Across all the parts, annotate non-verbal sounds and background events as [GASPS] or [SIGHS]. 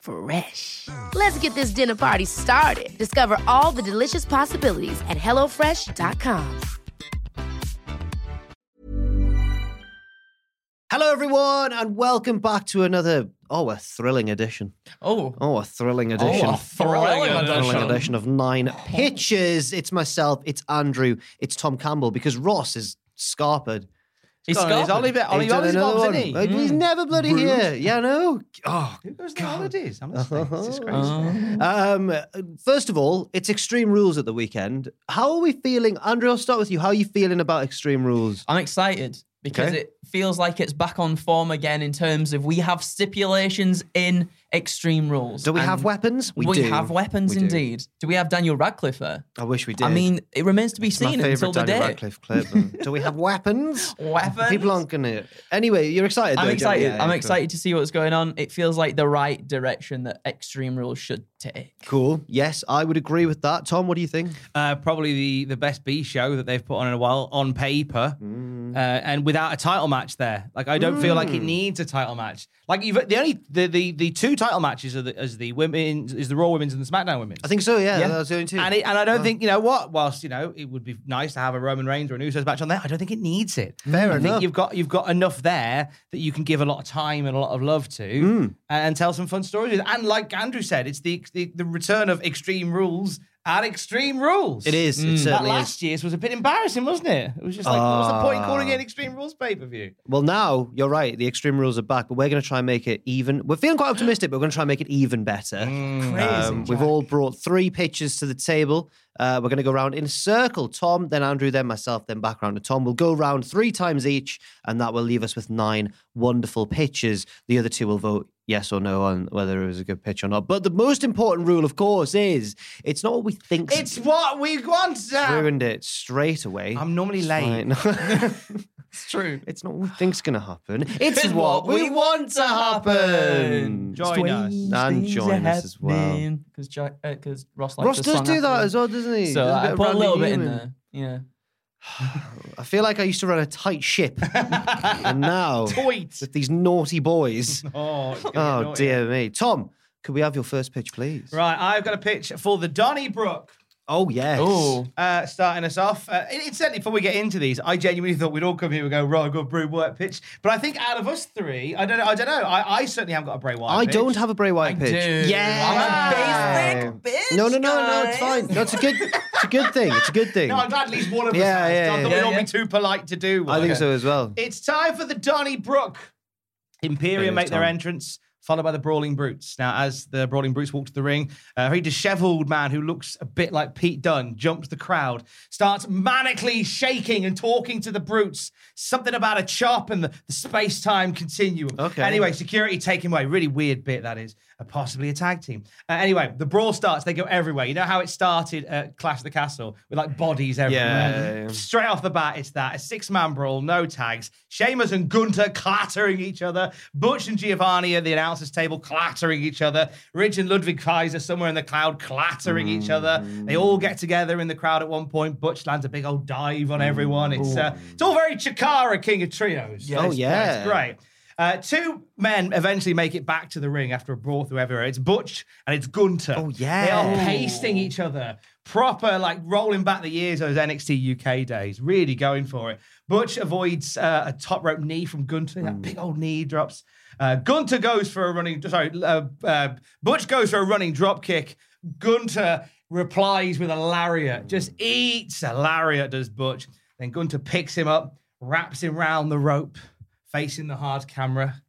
Fresh. Let's get this dinner party started. Discover all the delicious possibilities at hellofresh.com. Hello, everyone, and welcome back to another oh, a thrilling edition. Oh, Oh, a thrilling oh, edition. a thrilling edition. Thrilling edition of nine pitches. It's myself, it's Andrew, it's Tom Campbell because Ross is scarpered. He's Gone on his Scotland. holiday, on He's his done holidays, another isn't he? Uh, He's never bloody here. Yeah, no. Oh, Who goes on holidays? Honestly, Uh-huh. it's disgraceful. Um, first of all, it's Extreme Rules at the weekend. How are we feeling? Andrew, I'll start with you. How are you feeling about Extreme Rules? I'm excited because Okay. it feels like it's back on form again in terms of we have stipulations in Extreme Rules. Do we And have weapons? We, do. have weapons We do. indeed. Do. we have Daniel Radcliffe there? I wish we did. I mean, it remains to be It's seen until the Daniel day. Radcliffe clip. [LAUGHS] do we have weapons? Weapons? People aren't gonna. Anyway, you're excited. I'm though, excited. Yeah, yeah, I'm cool. excited to see what's going on. It feels like the right direction that Extreme Rules should take. Cool. Yes, I would agree with that. Tom, what do you think? Uh, probably the, the best B show that they've put on in a while on paper, Mm. uh, and without a title match there. Like I don't feel like it needs a title match. Like you've the only the the, the two title matches are the, as the women is the Raw women's and the SmackDown women's. I think so. Yeah, Yeah. that's the only two. And, it, and I don't think, you know what, whilst, you know, it would be nice to have a Roman Reigns or an Usos match on there, I don't think it needs it. Fair I enough. think you've got you've got enough there that you can give a lot of time and a lot of love to Mm. and tell some fun stories. with. And like Andrew said, it's the, the, the return of Extreme Rules at Extreme Rules. It is. It That certainly last is. year's was a bit embarrassing, wasn't it? It was just like, what was the point in calling it an Extreme Rules pay per view? Well, now you're right. The Extreme Rules are back, but we're going to try and make it even. We're feeling quite optimistic, but we're going to try and make it even better. Mm. Um, we've all brought three pitches to the table. Uh, we're going to go around in a circle. Tom, then Andrew, then myself, then back round to Tom. We'll go round three times each, and that will leave us with nine wonderful pitches. The other two will vote yes or no on whether it was a good pitch or not. But the most important rule, of course, is it's not what we think. It's what we want. Sam. ruined it straight away. I'm normally It's late. fine. [LAUGHS] It's true. It's not what we think's going to happen. It's, It's what we want to happen. Join us. And join us as well. Because because uh, Ross likes Ross the does song do that afterwards. as well, doesn't he? So Does I bit of put a Randy little bit in Newman. there. Yeah. [SIGHS] I feel like I used to run a tight ship, [LAUGHS] and now with these naughty boys. [LAUGHS] Oh, it's gonna get Oh naughty. dear me, Tom. Could we have your first pitch, please? Right, I've got a pitch for the Donnybrook. Oh yes. Oh, Uh, starting us off. Uh, incidentally, before we get into these, I genuinely thought we'd all come here and go, right, I've got Bray Wyatt pitch. But I think out of us three, I don't know. I don't know. I, I certainly haven't got a Bray Wyatt I pitch. don't have a Bray Wyatt I pitch. do. Yeah. I'm a basic bitch, No, no, no, no. It's fine. No, it's a good. It's a good thing. It's a good thing. [LAUGHS] No, I'm glad at least one of us Yeah, has. yeah, Not that yeah. we're Yeah, normally yeah. too polite to do I one. think so as well. It's time for the Donnybrook. Imperium Cheers, make their entrance, followed by the Brawling Brutes. Now, as the Brawling Brutes walk to the ring, a very dishevelled man who looks a bit like Pete Dunne jumps the crowd, starts manically shaking and talking to the Brutes. Something about a chop and the, the space time continuum. Okay. Anyway, security take him away. Really weird bit that is. Uh, possibly a tag team. Uh, anyway, the brawl starts. They go everywhere. You know how it started at Clash of the Castle with like bodies everywhere. Yeah, yeah, yeah. Straight off the bat, it's that. A six man brawl, no tags. Sheamus and Gunther clattering each other. Butch and Giovanni at the announcers table clattering each other. Ridge and Ludwig Kaiser somewhere in the crowd clattering each other. They all get together in the crowd at one point. Butch lands a big old dive on everyone. It's uh, it's all very Chikara King of Trios. Oh, It's- yeah. It's great. Uh, two men eventually make it back to the ring after a brawl through everywhere. It's Butch and it's Gunther. Oh, yeah. They are pasting each other. Proper, like rolling back the years of those NXT UK days. Really going for it. Butch avoids uh, a top rope knee from Gunther. Mm. That big old knee drops. Uh, Gunther goes for a running. Sorry, uh, uh, Butch goes for a running drop kick. Gunther replies with a lariat. Just eats a lariat, does Butch. Then Gunther picks him up, wraps him round the rope, facing the hard camera,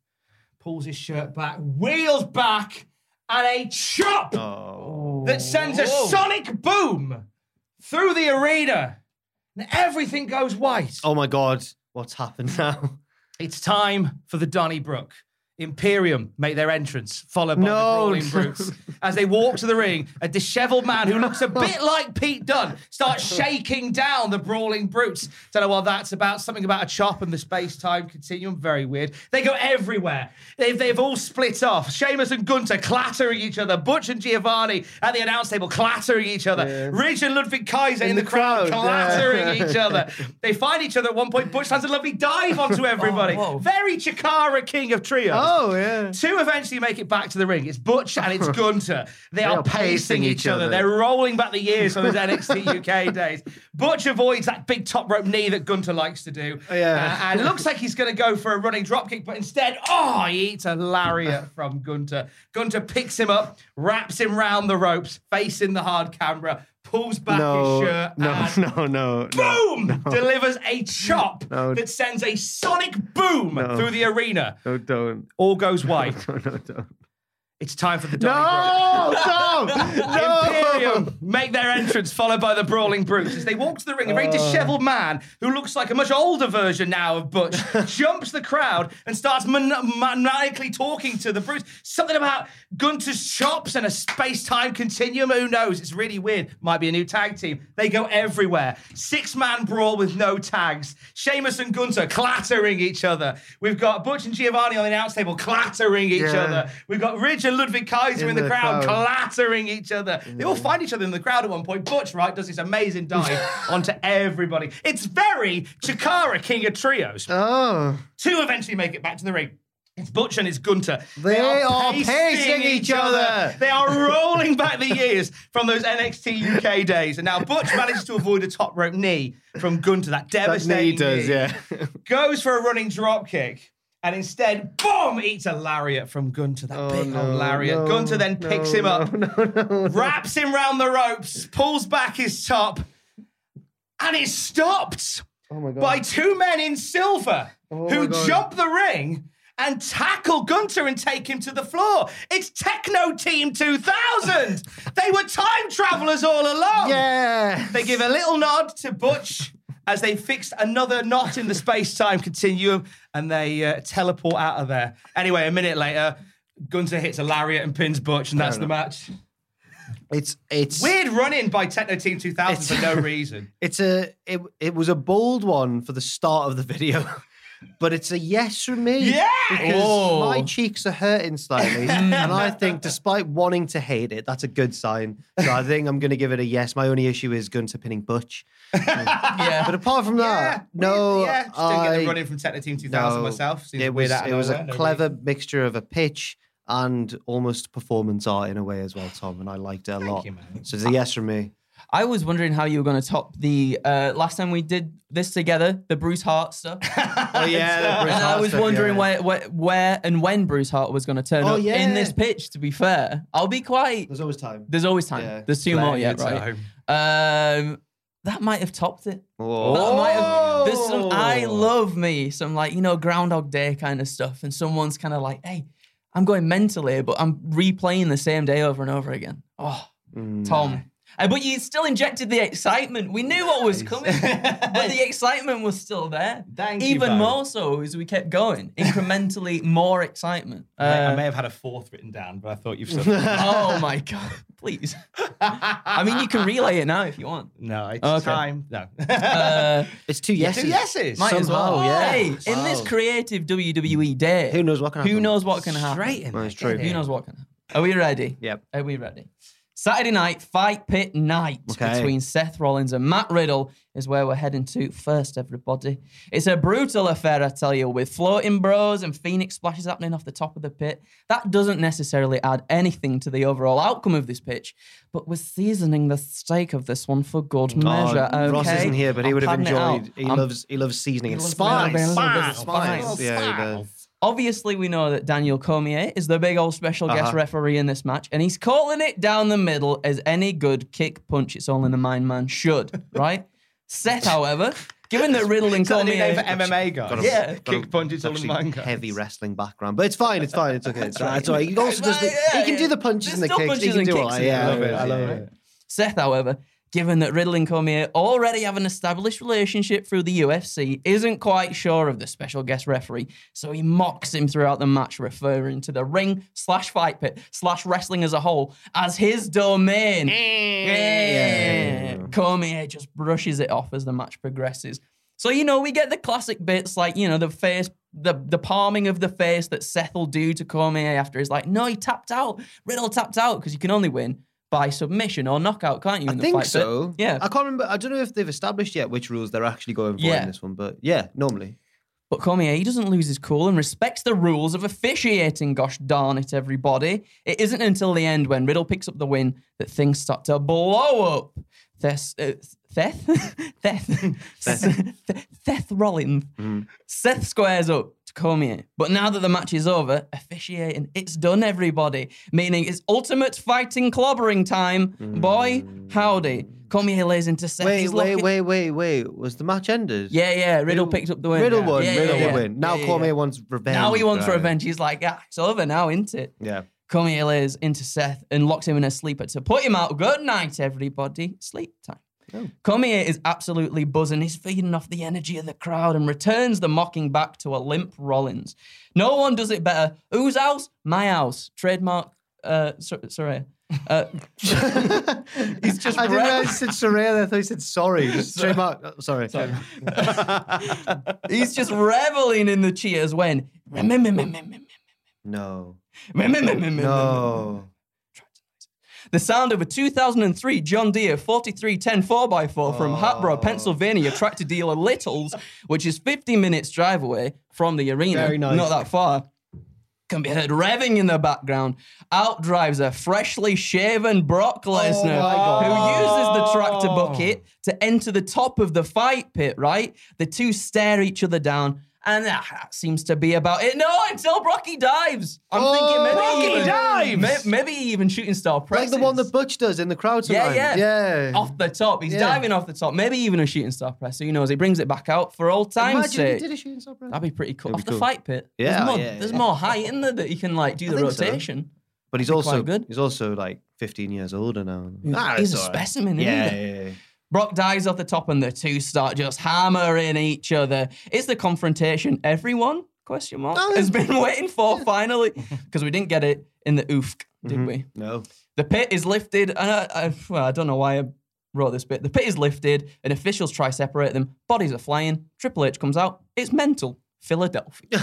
pulls his shirt back, wheels back, and a chop Oh. that sends a sonic boom through the arena. And everything goes white. Oh my God. What's happened now? [LAUGHS] It's time for the Donnybrook. Imperium make their entrance, followed by No, the Brawling. Brutes. As they walk to the ring, a disheveled man who looks a [LAUGHS] bit like Pete Dunne starts shaking down the Brawling Brutes. Don't know what that's about. Something about a chop and the space time continuum. Very weird. They go everywhere. They've, they've all split off. Sheamus and Gunther clattering each other. Butch and Giovanni at the announce table clattering each other. Ridge and Ludwig Kaiser in, In the, the crowd, crowd, clattering yeah. [LAUGHS] each other. They find each other at one point. Butch lands a lovely dive onto [LAUGHS] oh, everybody. whoa. Very Chikara King of Trios. Oh, [LAUGHS] yeah. Two eventually make it back to the ring. It's Butch and it's [LAUGHS] Gunther. They, are, are pacing pacing each other. other. They're rolling back the years from those [LAUGHS] NXT UK days. Butch avoids that big top rope knee that Gunther likes to do. Yeah. Uh, and it looks like he's going to go for a running dropkick, but instead, oh, he eats a lariat from Gunther. Gunther picks him up, wraps him round the ropes, facing the hard camera, pulls back No, his shirt, no, [LAUGHS] and no, no, no. boom! Delivers a chop No. that sends a sonic boom No. through the arena. No, don't. All goes [LAUGHS] white. No, no, don't. It's time for the Donnybrook. No, [LAUGHS] no, Imperium make their entrance, followed by the Brawling Brutes. As they walk to the ring, a very Uh. dishevelled man who looks like a much older version now of Butch [LAUGHS] jumps the crowd and starts man- maniacally talking to the Brutes. Something about Gunther's chops and a space time continuum. Who knows? It's really weird. Might be a new tag team. They go everywhere. Six man brawl with no tags. Sheamus and Gunther clattering each other. We've got Butch and Giovanni on the announce table clattering each Yeah. other. We've got Ridge and Ludwig Kaiser in, In the, the crowd, crowd. clattering each other. They all find each other in the crowd at one point. Butch, right, does this amazing dive [LAUGHS] onto everybody. It's very Chikara King of Trios. Oh. Two eventually make it back to the ring. It's Butch and it's Gunther. They are pacing each other. They are [LAUGHS] rolling back the years from those NXT UK days. And now Butch manages to avoid a top rope knee from Gunther. That That devastating knee does, knee yeah. goes for a running drop kick and instead, boom, eats a lariat from Gunther. That Oh, big no, old lariat. no, Gunther then picks no, him up, wraps him round the ropes, pulls back his top, and it's stopped Oh by two men in silver Oh who jump the ring and tackle Gunther and take him to the floor. It's Techno Team 2000. they were time travelers all along. Yeah. They give a little nod to Butch as they fixed another knot in the space time continuum and they uh, teleport out of there. Anyway, a minute later, Gunther hits a lariat and pins Butch, and that's the match. It's it's Weird running by Techno Team 2000 for no [LAUGHS] reason. It's a it it was a bold one for the start of the video. But it's a yes from me. Yes! Because Oh. my cheeks are hurting slightly. [LAUGHS] and I think, despite wanting to hate it, that's a good sign. So I think I'm going to give it a yes. My only issue is Gunther pinning Butch. [LAUGHS] Yeah. But apart from that, no. Weird, yeah. Just didn't get I- the run in from Techno Team 2000 no, myself. Seems it was, it was a no clever mixture of a pitch and almost performance art in a way as well, Tom. And I liked it a lot. you. So it's a yes from me. I was wondering how you were going to top the uh, last time we did this together, the Bruce Hart stuff. [LAUGHS] Oh yeah, and I was wondering where, where, where and when Bruce Hart was going to turn Oh, up in this pitch. To be fair, I'll be quite. There's always time. There's always time. Yeah. There's two more Plenty yet, right? Um, that might have topped it. Whoa. That might have. There's some. I Oh. love me some like you know Groundhog Day kind of stuff, and someone's kind of like, "Hey, I'm going mentally, but I'm replaying the same day over and over again." Oh, Mm. Tom. Uh, but you still injected the excitement. We knew what was coming, [LAUGHS] but the excitement was still there. Thank you, Even Bo. more so as we kept going, incrementally [LAUGHS] more excitement. I may- I Uh, may have had a fourth written down, but I thought you've. [LAUGHS] oh my god! Please. I mean, you can relay it now if you want. no, it's Okay. time. No. Uh, It's two yeses. Two yeses. might as well. Somehow, yeah. Hey, in this creative WWE day, Who knows what can happen? Who knows what can happen? Straight in. Well, it's true. Who knows what can happen? Are we ready? Yep. Are we ready? Saturday night, Fight Pit Night Okay. between Seth Rollins and Matt Riddle is where we're heading to first, everybody. It's a brutal affair, I tell you, with floating bros and Phoenix splashes happening off the top of the pit. That doesn't necessarily add anything to the overall outcome of this pitch, but we're seasoning the steak of this one for good oh, measure. Oh, okay? Ross isn't here, but he I'm would have padding it out. enjoyed. He I'm- loves he loves seasoning and loves spice. a little Spice. spice. Yeah, he does. Obviously, we know that Daniel Cormier is the big old special guest Uh-huh. referee in this match, and he's calling it down the middle as any good kick punch its all in the mind man should, [LAUGHS] right? Seth, however, Given that Riddle and Is that the new name Cormier, for MMA guys? Got a- Yeah. got a- Kick punches all in actually one guys. heavy wrestling background, but it's fine. It's fine. It's okay. It's, [LAUGHS] it's all right. He also does the. He can do the punches There's and the still kicks. He can and do all kicks that. Yeah, it. I love it. yeah, I love yeah. it. Seth, however, given that Riddle and Cormier already have an established relationship through the UFC, isn't quite sure of the special guest referee, so he mocks him throughout the match, referring to the ring slash fight pit slash wrestling as a whole as his domain. Eh. Yeah. Cormier just brushes it off as the match progresses. So you know we get the classic bits like you know the face, the the palming of the face that Seth will do to Cormier after he's like, no, he tapped out. Riddle tapped out because you can only win by submission or knockout, can't you? I the think fight so. Yeah. I can't remember. I don't know if they've established yet which rules they're actually going for Yeah. in this one, but yeah, normally. But Cormier, he doesn't lose his cool and respects the rules of officiating. Gosh darn it, everybody. It isn't until the end when Riddle picks up the win that things start to blow up. Theth, uh, Theth? [LAUGHS] Theth. [LAUGHS] Theth. Theth Rollins. Seth squares up to Cormier. But now that the match is over, officiating, it's done, everybody. Meaning it's ultimate fighting clobbering time. Boy, howdy. Cormier lays into Seth. Wait, He's wait, wait, wait, wait. Was the match ended? Yeah, yeah. Riddle picked up the win. Riddle yeah. won. Yeah, Riddle yeah, yeah. win. Now Yeah, yeah, Cormier yeah. wants revenge. Now he wants right? revenge. He's like, ah, it's over now, isn't it? Yeah. Cormier lays into Seth and locks him in a sleeper to put him out. Good night, everybody. Sleep time. Oh. Cormier is absolutely buzzing. He's feeding off the energy of the crowd and returns the mocking back to a limp Rollins. No one does it better. Whose house? My house. Trademark. Uh, so- sorry. Uh, he's just I didn't rev- realize said surreal. I thought you said sorry. Trademark. oh, sorry. Sorry. he's just reveling in the cheers when No. no. The sound of a 2003 John Deere 4310 4x4 from oh. Hatboro, Pennsylvania, tractor dealer Littles, which is 50 minutes drive away from the arena. Very nice. Not that far. Can be heard revving in the background. Out drives a freshly shaven Brock Lesnar, oh my who uses the tractor Oh. bucket to enter the top of the fight pit, right? The two stare each other down. And that that seems to be about it. No, until Brocky dives. I'm thinking maybe Brocky even, dives! may- maybe even shooting star press. Like presses. the one that Butch does in the crowd Yeah, sometimes. yeah. Yeah. off the top. He's Yeah. diving off the top. Maybe even a shooting star press. So Who knows? He brings it back out for old time's Imagine if sake. he did a shooting star press. That'd be pretty cool. That'd Off be the cool. fight pit. Yeah, there's more, yeah, there's yeah. more height in there that you can like do the think so. rotation. But he's That'd be quite also good. he's also like 15 years older now. Ah, he's it's a all right. specimen, isn't Yeah, he? yeah, yeah. Brock dies off the top, and the two start just hammering each other. It's the confrontation everyone question mark Oh, has been waiting for [LAUGHS] finally because we didn't get it in the oofk, did Mm-hmm. we? No. The pit is lifted, and I, I, well, I don't know why I wrote this bit. The pit is lifted, and officials try separate them. Bodies are flying. Triple H comes out. It's mental. Philadelphia. [LAUGHS]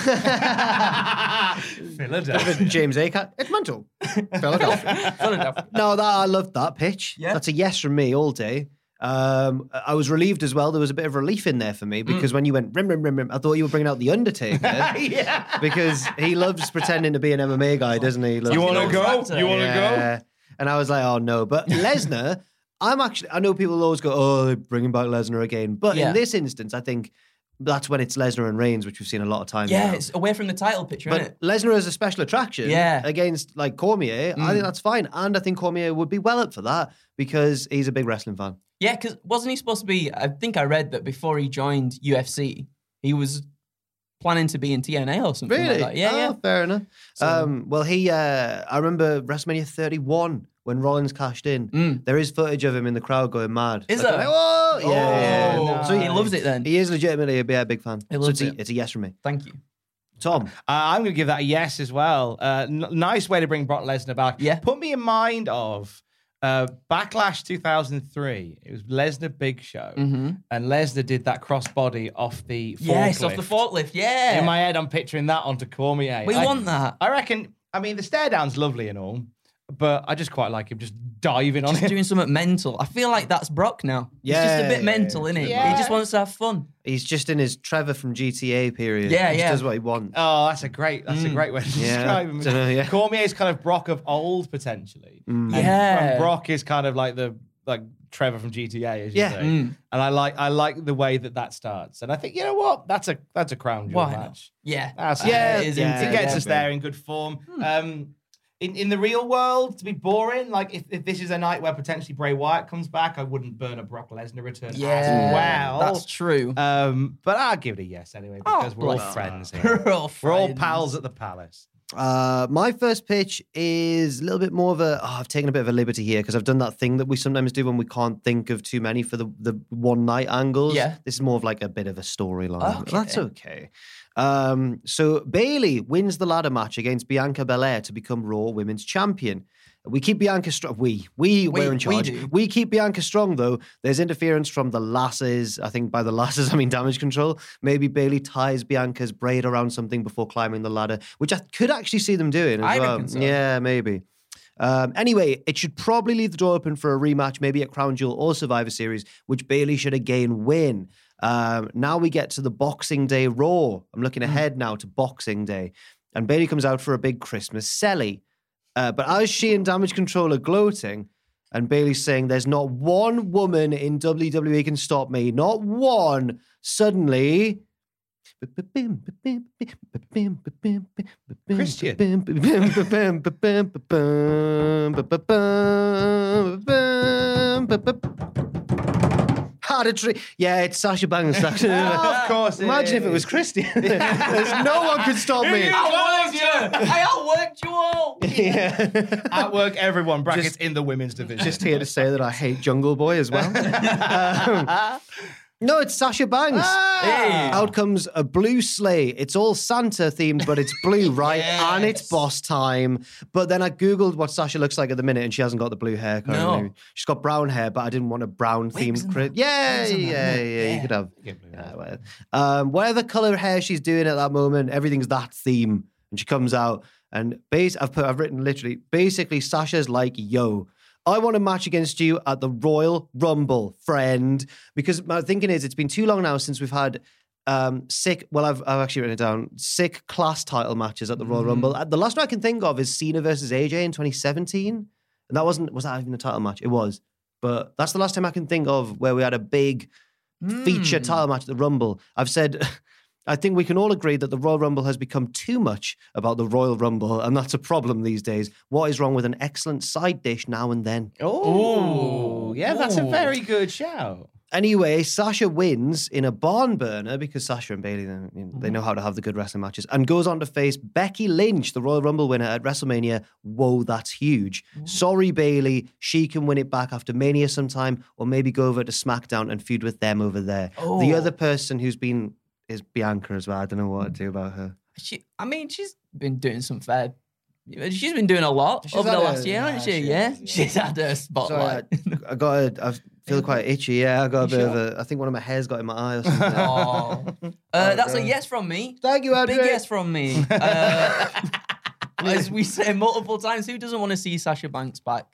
Philadelphia. James Acat. It's mental. [LAUGHS] Philadelphia. Philadelphia. no, that I loved that pitch. Yeah. That's a yes from me all day. Um, I was relieved as well. There was a bit of relief in there for me Mm. because when you went rim rim rim rim, I thought you were bringing out the Undertaker [LAUGHS] yeah. because he loves pretending to be an MMA guy, doesn't he? He loves- You want to go? factor. You want to go? Yeah. And I was like, oh no. But [LAUGHS] Lesnar, I'm actually, I know people always go, oh, they're bringing back Lesnar again. But Yeah. in this instance, I think that's when it's Lesnar and Reigns, which we've seen a lot of times. Yeah, now. it's away from the title picture, isn't But it? Lesnar is a special attraction Yeah. Mm. against like Cormier, I think that's fine. And I think Cormier would be well up for that because he's a big wrestling fan. Yeah, because wasn't he supposed to be? I think I read that before he joined UFC, he was planning to be in TNA or something Really? like that. Yeah, oh, yeah. Fair enough. um, well, he, uh, I remember WrestleMania 31 when Rollins cashed in. Mm. There is footage of him in the crowd going mad. Is Like, there? Whoa! Yeah, yeah, yeah. Oh, So he loves it then. He is legitimately a, yeah, big fan. He so loves it's, a, it. it's a yes from me. Thank you. Tom. Uh, I'm going to give that a yes as well. Uh, n- nice way to bring Brock Lesnar back. Yeah. Put me in mind of uh, Backlash 2003. It was Lesnar Big Show, Mm-hmm. and Lesnar did that crossbody off the forklift. Yes, off the forklift. Yeah. In my head, I'm picturing that onto Cormier. we I, want that. I reckon. I mean, the stare down's lovely and all, but I just quite like him just diving on Just him. doing something mental. I feel like that's Brock now. He's just a Yeah. bit mental, isn't he? Yeah. He just wants to have fun. He's just in his Trevor from GTA period. Yeah, he just yeah. does what he wants. Oh, that's a great. That's a great way to Yeah, describe him. [LAUGHS] dunno, yeah. Cormier's kind of Brock of old potentially. And- Yeah. and Brock is kind of like the like Trevor from GTA, as you Yeah. say. Mm. And I like I like the way that that starts. And I think you know what? That's a that's a crown jewel Why not? match. Yeah. That's Uh, Yeah, it is, yeah, It it? gets yeah. us there in good form. Hmm. Um, In, in the real world, to be boring, like if, if this is a night where potentially Bray Wyatt comes back, I wouldn't burn a Brock Lesnar return as well. that's true. Um, but I'll give it a yes anyway Oh, because we're all friends. [LAUGHS] We're all We're all pals at the palace. Uh, my first pitch is a little bit more of a. Oh, I've taken a bit of a liberty here because I've done that thing that we sometimes do when we can't think of too many for the, the one night angles. Yeah. This is more of like a bit of a storyline. Okay. That's okay. Um, so Bayley wins the ladder match against Bianca Belair to become Raw Women's Champion. We keep Bianca strong. We, we, We- we're in charge. do. We keep Bianca strong though. There's interference from the lasses. I think by the lasses, [LAUGHS] I mean damage control. Maybe Bayley ties Bianca's braid around something before climbing the ladder, which I could actually see them doing as I well. so. Yeah, maybe. Um, anyway, it should probably leave the door open for a rematch, maybe at Crown Jewel or Survivor Series, which Bayley should again win. Um, now we get to the Boxing Day Raw. I'm looking Hmm. ahead now to Boxing Day, and Bayley comes out for a big Christmas selly. Uh, but as she and Damage Control are gloating, and Bayley's saying, "There's not one woman in WWE can stop me, not one." Suddenly. Hard a tree. Yeah, it's Sasha Banks. Actually. [LAUGHS] of course it Imagine if it was Christian. [LAUGHS] There's no one could stop me. I outworked you. I outworked you all. [LAUGHS] Yeah. At work, everyone brackets in the women's division. Just here to say that I hate Jungle Boy as well. Um, no, it's Sasha Banks. Hey. Out comes a blue sleigh. It's all Santa themed, but it's blue, [LAUGHS] right? And it's boss time. But then I Googled what Sasha looks like at the minute, and she hasn't got the blue hair currently. No. She's got brown hair, but I didn't want a brown themed. and Cri- yeah, Wigs and that, yeah, yeah, yeah. You could have. Yeah, well, um, whatever color hair she's doing at that moment, everything's that theme. And she comes out and base I've put I've written literally basically Sasha's like, yo, I want a match against you at the Royal Rumble, friend. Because my thinking is it's been too long now since we've had um sick well I've I've actually written it down sick class title matches at the Royal Rumble. Uh, The last one I can think of is Cena versus AJ in 2017. And that wasn't was that even a title match? It was. But that's the last time I can think of where we had a big feature title match at the Rumble. I've said, [LAUGHS] I think we can all agree that the Royal Rumble has become too much about the Royal Rumble, and that's a problem these days. What is wrong with an excellent side dish now and then? Oh, yeah, that's a very good shout. Anyway, Sasha wins in a barn burner because Sasha and Bayley they, you know, they mm-hmm. know how to have the good wrestling matches and goes on to face Becky Lynch, the Royal Rumble winner at WrestleMania. Whoa, that's huge. Sorry, Bayley. She can win it back after Mania sometime, or maybe go over to SmackDown and feud with them over there. The Oh. other person who's been is Bianca as well. I don't know what to do about her. She, I mean, she's been doing some fair. She's been doing a lot She's over the had last a- year, yeah, hasn't she? she Yeah, yeah. she's had her spotlight. Sorry, I, I got. A, I feel quite [LAUGHS] itchy. Yeah, I got a bit of a. I think one of my hairs got in my eye or something. [LAUGHS] oh, uh, that's a yes from me. Thank you, Andrew. Big yes from me. [LAUGHS] Uh, as we say multiple times, who doesn't want to see Sasha Banks back?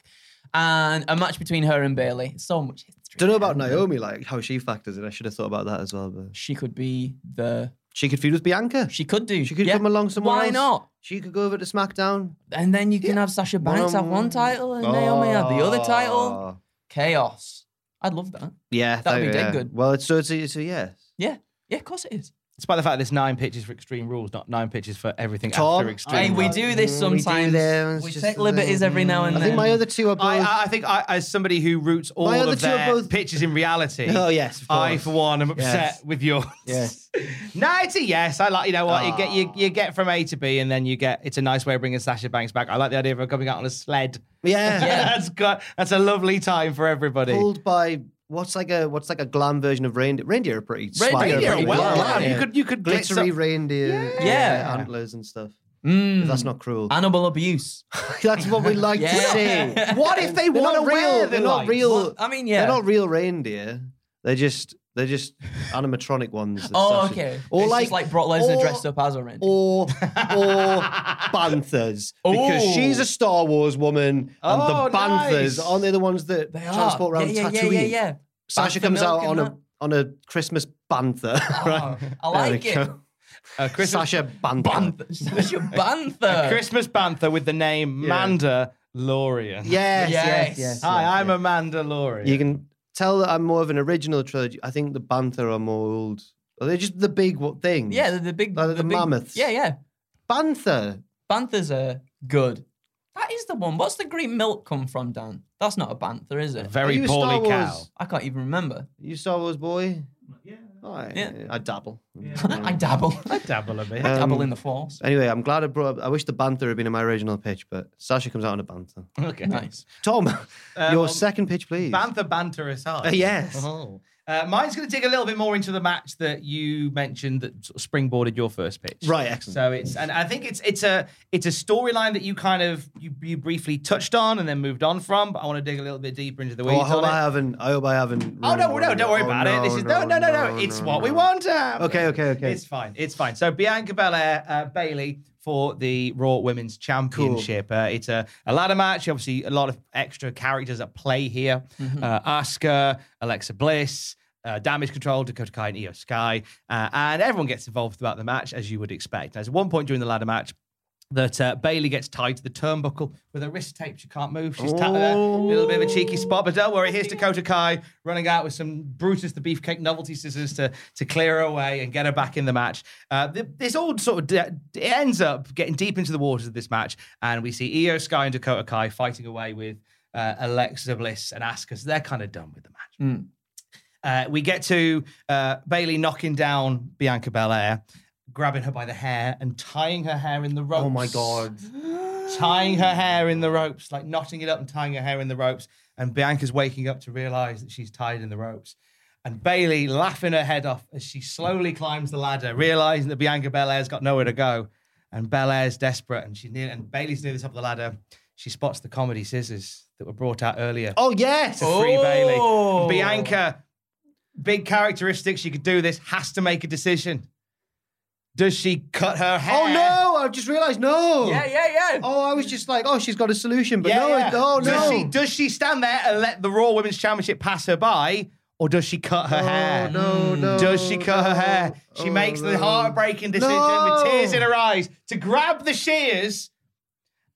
And a match between her and Bayley. So much history. Don't know about. Naomi, like how she factors in. I should have thought about that as well. But She could be the. she could feud with Bianca. She could do. She could yeah. come along somewhere Why else. not? She could go over to SmackDown. And then you can have Sasha Banks have one title and Naomi have the other title. Oh. Chaos. I'd love that. Yeah, That'd be thank- dead good. Well, it's so it's a, it's a yes. Yeah. Yeah, of course it is. Despite the fact that there's nine pitches for Extreme Rules, not nine pitches for everything Tom, after Extreme Hey, we do this Mm, we sometimes. them, We take liberties thing. every now and I then. I think my other two are both. I, I- I think I, as somebody who roots all My other of two are both- pitches in reality, oh yes, of I for one am upset Yes. with yours. Yes. no, it's a yes. I like you know what you get you, you get from A to B, and then you get it's a nice way of bringing Sasha Banks back. I like the idea of her coming out on a sled. Yeah. [LAUGHS] that's good. That's a lovely time for everybody. Pulled by what's like a what's like a glam version of reindeer. Reindeer are pretty Reindeer swaggy, are pretty well glam, glam. yeah. You could you could glitz glittery up- reindeer, Yeah. antlers and stuff. Mm. If that's not cruel. Animal abuse. [LAUGHS] That's what we like to Yeah. see. What if they They're want not real. wear the They're not lights? real. I mean, yeah. They're not real reindeer. They're just they're just animatronic ones. Oh, Sasha- okay. Or it's like just like Brock Lesnar or- dressed up as a reindeer. Or or [LAUGHS] banthers because Oh. she's a Star Wars woman, and Oh, the banthers nice. aren't they the ones that They transport are. around yeah, yeah, Tatooine? yeah, yeah, yeah. Sasha Bantha comes out on that. a on a Christmas banther. [LAUGHS] Oh, right? I There like it. go. A [LAUGHS] Christmas, Sasha Banther. Banther. Sasha Banther. Christmas Banther with the name Yeah. Mandalorian. Yes, yes, Yes. yes. Hi, yes, I'm yes. a Mandalorian. You can tell that I'm more of an original trilogy. I think the Banther are more old. Are they just the big what things? Yeah, the, the big, Like the big- mammoths. Yeah, yeah. Banther. Banthers are good. That is the one. What's the green milk come from, Dan? That's not a banther, is it? Are Very you poorly cow. I can't even remember. You Star Wars boy? Yeah. Oh, I, Yeah. I dabble. [LAUGHS] I dabble. I dabble a bit. Um, dabble in the force. Anyway, I'm glad I brought up. I wish the banter had been in my original pitch, but Sasha comes out on a banter. okay. Nice. Tom, Um, your um, second pitch, please. Banther banter aside. Uh, [LAUGHS] yes. Oh. Uh, mine's going to dig a little bit more into the match that you mentioned that sort of springboarded your first pitch. Right, excellent. So it's and I think it's it's a it's a storyline that you kind of you, you briefly touched on and then moved on from. But I want to dig a little bit deeper into the Oh, weeds I hope I haven't. I hope I haven't. Oh no, no, don't worry Oh, about it. This is no, no, no, no. It's what we no. want to have. Okay, okay, okay. It's fine. It's fine. So Bianca Belair, uh, Bayley for the Raw Women's Championship. Uh, it's a, a ladder match. Obviously, a lot of extra characters at play here. Uh, Asuka, Alexa Bliss. Uh, damage control, Dakota Kai and Iyo Sky, uh, and everyone gets involved throughout the match as you would expect. There's one point during the ladder match that uh, Bayley gets tied to the turnbuckle with her wrist taped. She can't move. She's tapped. A little bit of a cheeky spot, but don't worry. Here's Dakota Kai running out with some Brutus the Beefcake novelty scissors to, to clear her away and get her back in the match. Uh, this all sort of de- it ends up getting deep into the waters of this match, and we see Iyo Sky and Dakota Kai fighting away with uh, Alexa Bliss and Asuka. So they're kind of done with the match. Uh, we get to uh, Bayley knocking down Bianca Belair, grabbing her by the hair and tying her hair in the ropes. Oh my god. [GASPS] Tying her hair in the ropes, like knotting it up and tying her hair in the ropes. And Bianca's waking up to realize that she's tied in the ropes. And Bayley laughing her head off as she slowly climbs the ladder, realizing that Bianca Belair's got nowhere to go. And Belair's desperate, and she's near, and Bayley's near the top of the ladder. She spots the comedy scissors that were brought out earlier Oh yes. to free Bayley. Oh. And Bianca, big characteristics, she could do this, has to make a decision. Does she cut her hair? Oh no! I just realised no. Yeah, yeah, yeah. Oh, I was just like, oh, she's got a solution, but Yeah, no, yeah. oh no. Does she, does she stand there and let the Raw Women's Championship pass her by, or does she cut her Oh, hair? no, no, hmm. Does she cut her no. hair? She Oh, makes the oh, no. heartbreaking decision No. with tears in her eyes to grab the shears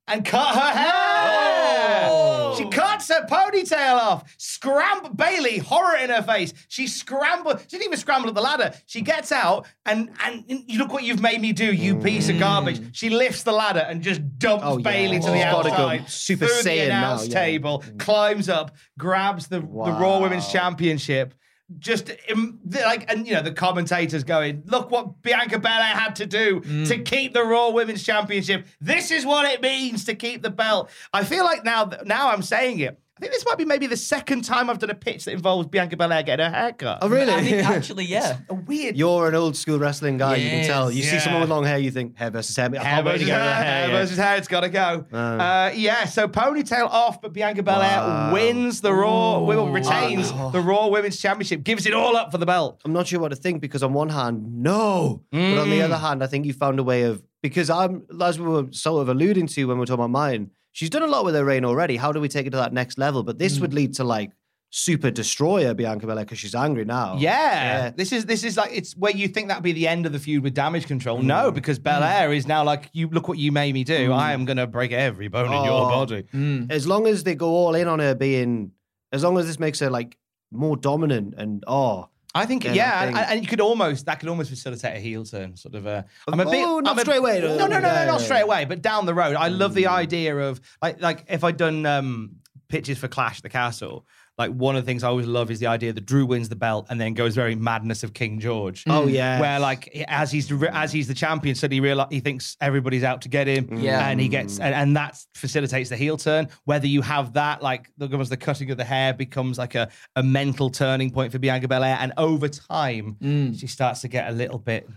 and cut her hair. Oh. She cuts her ponytail off. Scramble Bayley, horror in her face. She scrambled. She didn't even scramble up the ladder. She gets out and and you look what you've made me do, you piece of garbage. She lifts the ladder and just dumps Mm. Oh, yeah. Bayley to Oh, the she's gotta go outside. Super through the Saiyan now, announce yeah. table, climbs up, grabs the, the Raw Women's Championship. Just im- like, and you know, the commentators going, look what Bianca Belair had to do Mm. to keep the Raw Women's Championship. This is what it means to keep the belt. I feel like now, now I'm saying it. I think this might be maybe the second time I've done a pitch that involves Bianca Belair getting her haircut. Oh really? I think [LAUGHS] actually, yeah. A weird You're an old school wrestling guy. you can tell. You see someone with long hair, you think hair versus hair. Hair can't wait to versus get rid of hair, hair. hair yeah. versus hair, it's got to go. Uh. Uh, yeah, so ponytail off, but Bianca Belair Wow. wins the Raw, well, retains Oh. the Raw Women's Championship, gives it all up for the belt. I'm not sure what to think because on one hand, no, but on Mm. the other hand, I think you found a way of because I'm as we were sort of alluding to when we were talking about mine. She's done a lot with her reign already. How do we take it to that next level? But this Mm. would lead to like super destroyer Bianca Belair because she's angry now. Yeah. Yeah. this is this is like it's where you think that'd be the end of the feud with Damage Control. No, mm. because Belair is now like, you look what you made me do. I mm. am gonna break every bone in your Oh. body. Mm. As long as they go all in on her being, as long as this makes her like more dominant and oh, I think, Then yeah, I and, think- and you could almost that could almost facilitate a heel turn, sort of. A, I'm a bit, Oh, not I'm a- straight away, No, no, no, no, not straight away, but down the road. I love the idea of like, like if I'd done um, pitches for Clash the Castle, like one of the things I always love is the idea that Drew wins the belt and then goes very madness of King George. Oh, mm. yeah. where like as he's as he's the champion, suddenly he realize he thinks everybody's out to get him. Mm. Yeah. and he gets and, and that facilitates the heel turn. Whether you have that, like the almost the cutting of the hair becomes like a, a mental turning point for Bianca Belair, and over time mm. she starts to get a little bit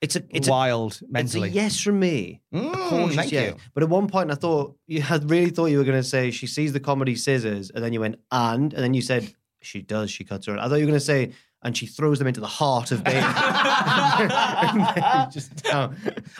it's a it's a, wild it's a yes from me. Mm, thank yes. you. But at one point, I thought you had really thought you were going to say she sees the comedy scissors, and then you went and, and then you said she does. She cuts her. I thought you were going to say and she throws them into the heart of Bayley. [LAUGHS] [LAUGHS] And then you just down.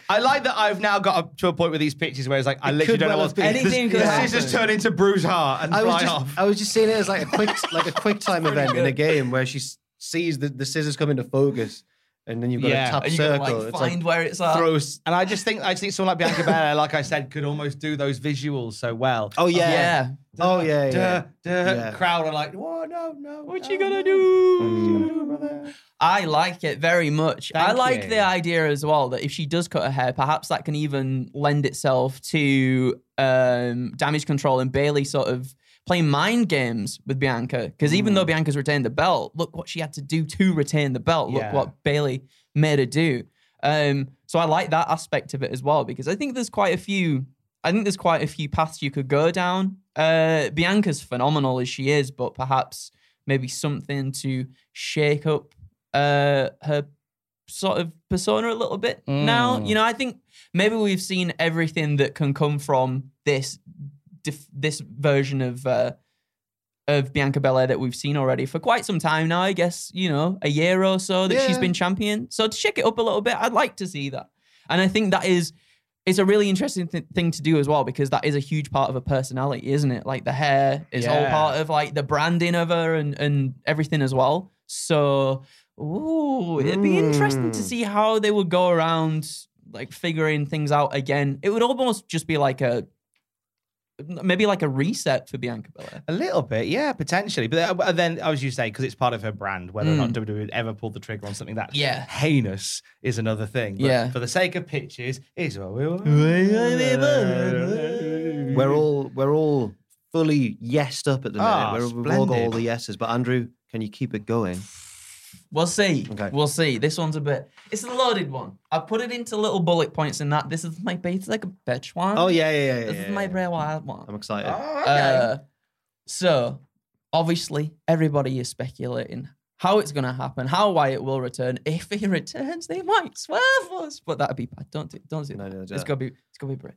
I like that I've now got to a point with these pictures where it's like I literally don't know what's. Anything the, could the happen. scissors turn into Bruce Hart and I was fly just off. I was just seeing it as like a quick like a quick time [LAUGHS] event in a game where she sees the, the scissors come into focus and then you've got Yeah. a tap and you gotta circle. like it's find like where it's at. throws. And I just think I just think someone like Bianca Belair, like I said, could almost do those visuals so well. Oh yeah. yeah. Oh yeah. Duh, yeah. duh, Yeah. Crowd are like, oh no, no. What no, you gonna no. do? What you gonna do, brother? I like it very much. I like you. the idea as well that if she does cut her hair, perhaps that can even lend itself to um, damage control and Bayley sort of playing mind games with Bianca. Because even Mm. though Bianca's retained the belt, look what she had to do to retain the belt. Look Yeah. what Bayley made her do. Um, so I like that aspect of it as well because I think there's quite a few. I think there's quite a few paths you could go down. Uh, Bianca's phenomenal as she is, but perhaps maybe something to shake up uh, her sort of persona a little bit now. Mm. You know, I think maybe we've seen everything that can come from this dif- this version of uh, of Bianca Belair that we've seen already for quite some time now. I guess you know a year or so that she's been champion. So to shake it up a little bit, I'd like to see that, and I think that is. It's a really interesting th- thing to do as well because that is a huge part of her personality, isn't it? Like the hair is all part of like the branding of her and, and everything as well. So, ooh, it'd be interesting to Mm. see how they would go around like figuring things out again. It would almost just be like a maybe like a reset for Bianca Belair. A little bit, yeah, potentially. But uh, then, as you say, because it's part of her brand, whether or not WWE would ever pull the trigger on something that Mm. Yeah. heinous is another thing. But Yeah. For the sake of pitches, is what we want. We're all we're all fully yesed up at the minute. Ah, we're, we've all got all the yeses. But Andrew, can you keep it going? We'll see. Okay. We'll see. This one's a bit. It's a loaded one. I put it into little bullet points in that. This is my base like a bitch one. Oh yeah, yeah, yeah. yeah, This yeah, is my yeah. brain wild one. I'm excited. Oh, okay. Uh, so, obviously, everybody is speculating how it's going to happen, how Wyatt will return. If he returns, they might swerve us, but that'd be bad. Don't do, don't do No, that. no, it's gonna be it's gonna be brave.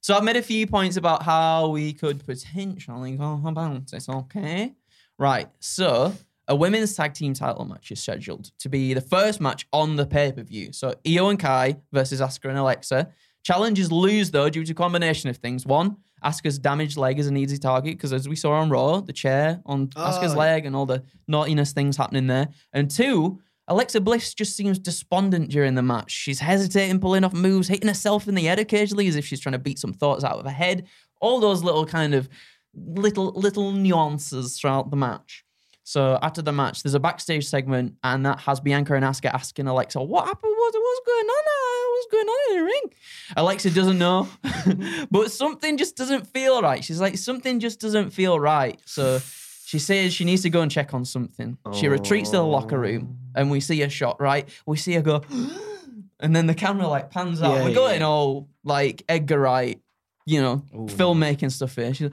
So I've made a few points about how we could potentially go about this. Okay, right. So a women's tag team title match is scheduled to be the first match on the pay per view. So Iyo and Kai versus Asuka and Alexa. Challenges lose though due to a combination of things. One, Asuka's damaged leg is an easy target because as we saw on Raw, the chair on Oh, Asuka's yeah. leg and all the naughtiness things happening there. And two, Alexa Bliss just seems despondent during the match. She's hesitating, pulling off moves, hitting herself in the head occasionally as if she's trying to beat some thoughts out of her head. All those little kind of little little nuances throughout the match. So after the match, there's a backstage segment, and that has Bianca and Asuka asking Alexa, "What happened? What, what's going on? Uh, What's going on in the ring?" Alexa doesn't know, [LAUGHS] but something just doesn't feel right. She's like, "Something just doesn't feel right." So she says she needs to go and check on something. She retreats to the locker room, and we see a shot. Right, we see her go, [GASPS] and then the camera like pans out. Yeah, We're going yeah. all like Edgar Wright, you know, filmmaking stuff here. She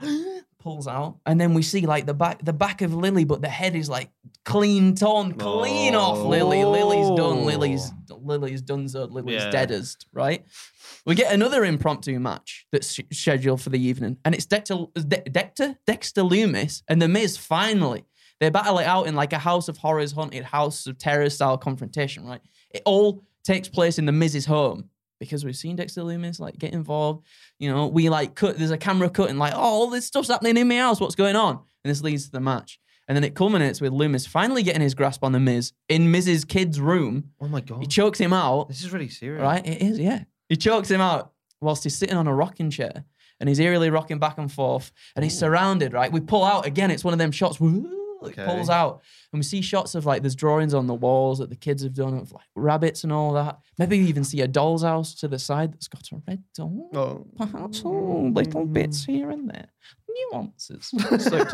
pulls out, and then we see like the back, the back of Lily, but the head is like clean torn, clean off oh. Lily. Lily's done. Lily's Lily's done. So Lily's Yeah. deadest, right? We get another impromptu match that's scheduled for the evening, and it's Dexter, De- Dexter, Dexter Lumis and The Miz. Finally, they battle it out in like a House of Horrors, haunted House of Terror style confrontation. Right? It all takes place in the Miz's home because we've seen Dexter Lumis like get involved. You know, we like cut. There's a camera cut and like, oh, all this stuff's happening in my house. What's going on? And this leads to the match. And then it culminates with Lumis finally getting his grasp on the Miz in Miz's kid's room. Oh my god! He chokes him out. this is really serious. Right? It is, yeah. He chokes him out whilst he's sitting on a rocking chair and he's eerily rocking back and forth and he's surrounded, right? We pull out again, it's one of them shots. woo, It Okay. pulls out and we see shots of like there's drawings on the walls that the kids have done of like rabbits and all that. Maybe you even see a doll's house to the side that's got a red doll. Oh. Perhaps oh, little bits here and there. Nuances. [LAUGHS] so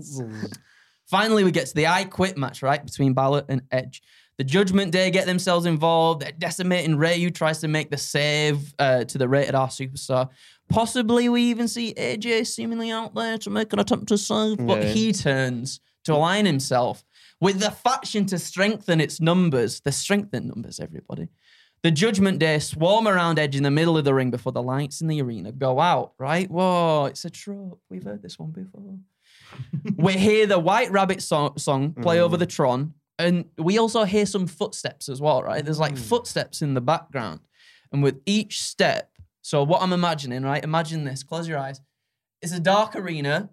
speak. [LAUGHS] Finally, we get to the I Quit match, right? Between Balor and Edge. The Judgment Day get themselves involved. They're decimating Rey, who tries to make the save uh, to the rated R superstar. Possibly we even see AJ seemingly out there to make an attempt to save, but Yeah. he turns to align himself with the faction to strengthen its numbers. The strengthened numbers, everybody. The Judgment Day swarm around Edge in the middle of the ring before the lights in the arena go out, right? Whoa, it's a trope. We've heard this one before. [LAUGHS] we hear the White Rabbit song, song play over mm. the Tron, and we also hear some footsteps as well, right? There's like mm. footsteps in the background. And with each step, so what I'm imagining, right? Imagine this, close your eyes. It's a dark arena,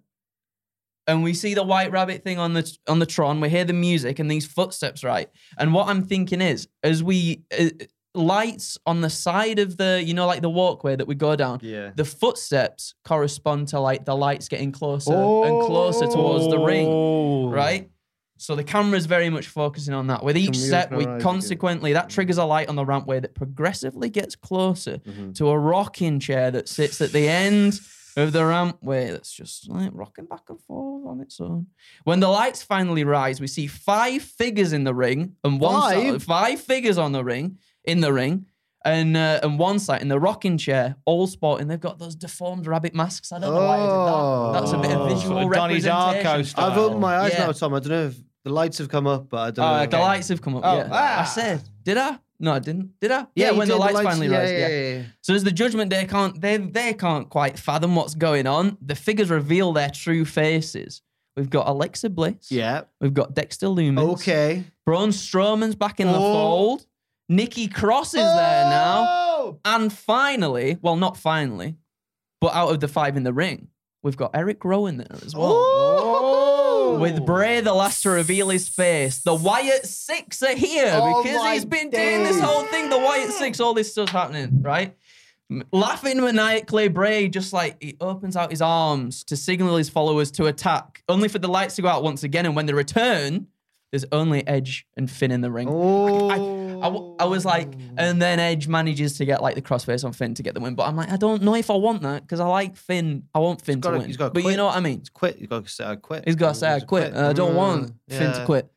and we see the white rabbit thing on the on the Tron. We hear the music and these footsteps, right? And what I'm thinking is, as we uh, lights on the side of the, you know, like the walkway that we go down. Yeah. The footsteps correspond to like the lights getting closer and closer towards the ring, Oh. right? So the camera's very much focusing on that. With each set, we our eyes consequently that triggers a light on the rampway that progressively gets closer Mm-hmm. to a rocking chair that sits at the end of the rampway that's just like rocking back and forth on its own. When the lights finally rise, we see five figures in the ring and one Five? side, five figures on the ring in the ring. And uh, and one side in the rocking chair, all sporting. They've got those deformed rabbit masks. I don't know why I Oh. did that. That's a bit of visual Sort of Donnie. Darko style. I've opened my eyes Yeah. now, Tom. I don't know if the lights have come up, but I don't Oh, know. The lights have come up. Oh, yeah. ah. I said, did I? No, I didn't. Did I? Yeah, you when the did, lights, finally yeah, rise. Yeah, Yeah. yeah, yeah. So as the Judgment Day can't they they can't quite fathom what's going on. The figures reveal their true faces. We've got Alexa Bliss. Yeah. We've got Dexter Lumis. Okay. Braun Strowman's back in the Oh. fold. Nikki Cross is there now. Oh! And finally, well, not finally, but out of the five in the ring, we've got Eric Rowan there as well. Oh! With Bray the last to reveal his face. The Wyatt Six are here Oh because he's been doing this whole thing. The Wyatt Six, all this stuff's happening, right? Laughing maniacally, Bray just like he opens out his arms to signal his followers to attack, only for the lights to go out once again. And when they return, there's only Edge and Finn in the ring. Oh. I, w- I was like, and then Edge manages to get like the crossface on Finn to get the win. But I'm like, I don't know if I want that because I like Finn. I want Finn gotta- to win. he's gotta but you know what I mean? He's quit. He's got to say I quit. He's got to say, I He's quit. and I don't want Finn to Yeah. quit.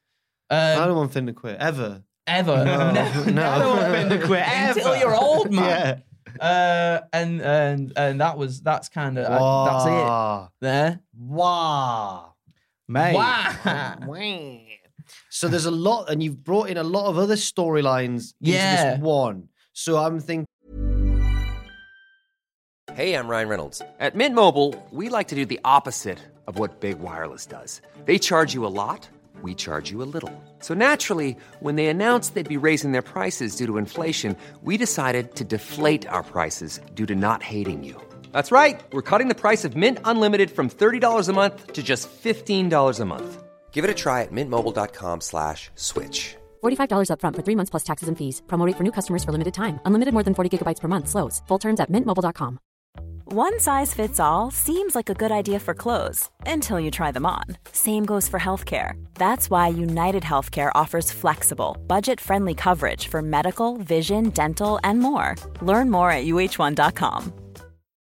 I Um, don't want Finn to quit ever. ever. No, [LAUGHS] Never, [LAUGHS] no. never want Finn to quit [LAUGHS] until you're old, man. Yeah. Uh, and and and that was that's kind of that's it there. Wow. Mate. Wow. So there's a lot, and you've brought in a lot of other storylines into this one. So I'm thinking, Hey, I'm Ryan Reynolds. At Mint Mobile, we like to do the opposite of what Big Wireless does. They charge you a lot, we charge you a little. So naturally, when they announced they'd be raising their prices due to inflation, we decided to deflate our prices due to not hating you. That's right. We're cutting the price of Mint Unlimited from $30 a month to just $15 a month. Give it a try at mintmobile.com slash switch. $45 upfront for three months plus taxes and fees. Promo rate for new customers for limited time. Unlimited more than 40 gigabytes per month. Slows. Full terms at mintmobile.com. One size fits all seems like a good idea for clothes until you try them on. Same goes for healthcare. That's why United Healthcare offers flexible, budget friendly coverage for medical, vision, dental, and more. Learn more at uh1.com.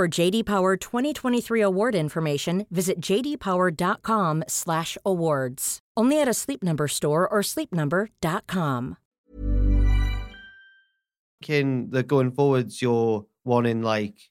For JD Power 2023 award information, visit jdpower.com/awards. Only at a Sleep Number store or sleepnumber.com. Can the going forwards, you're wanting like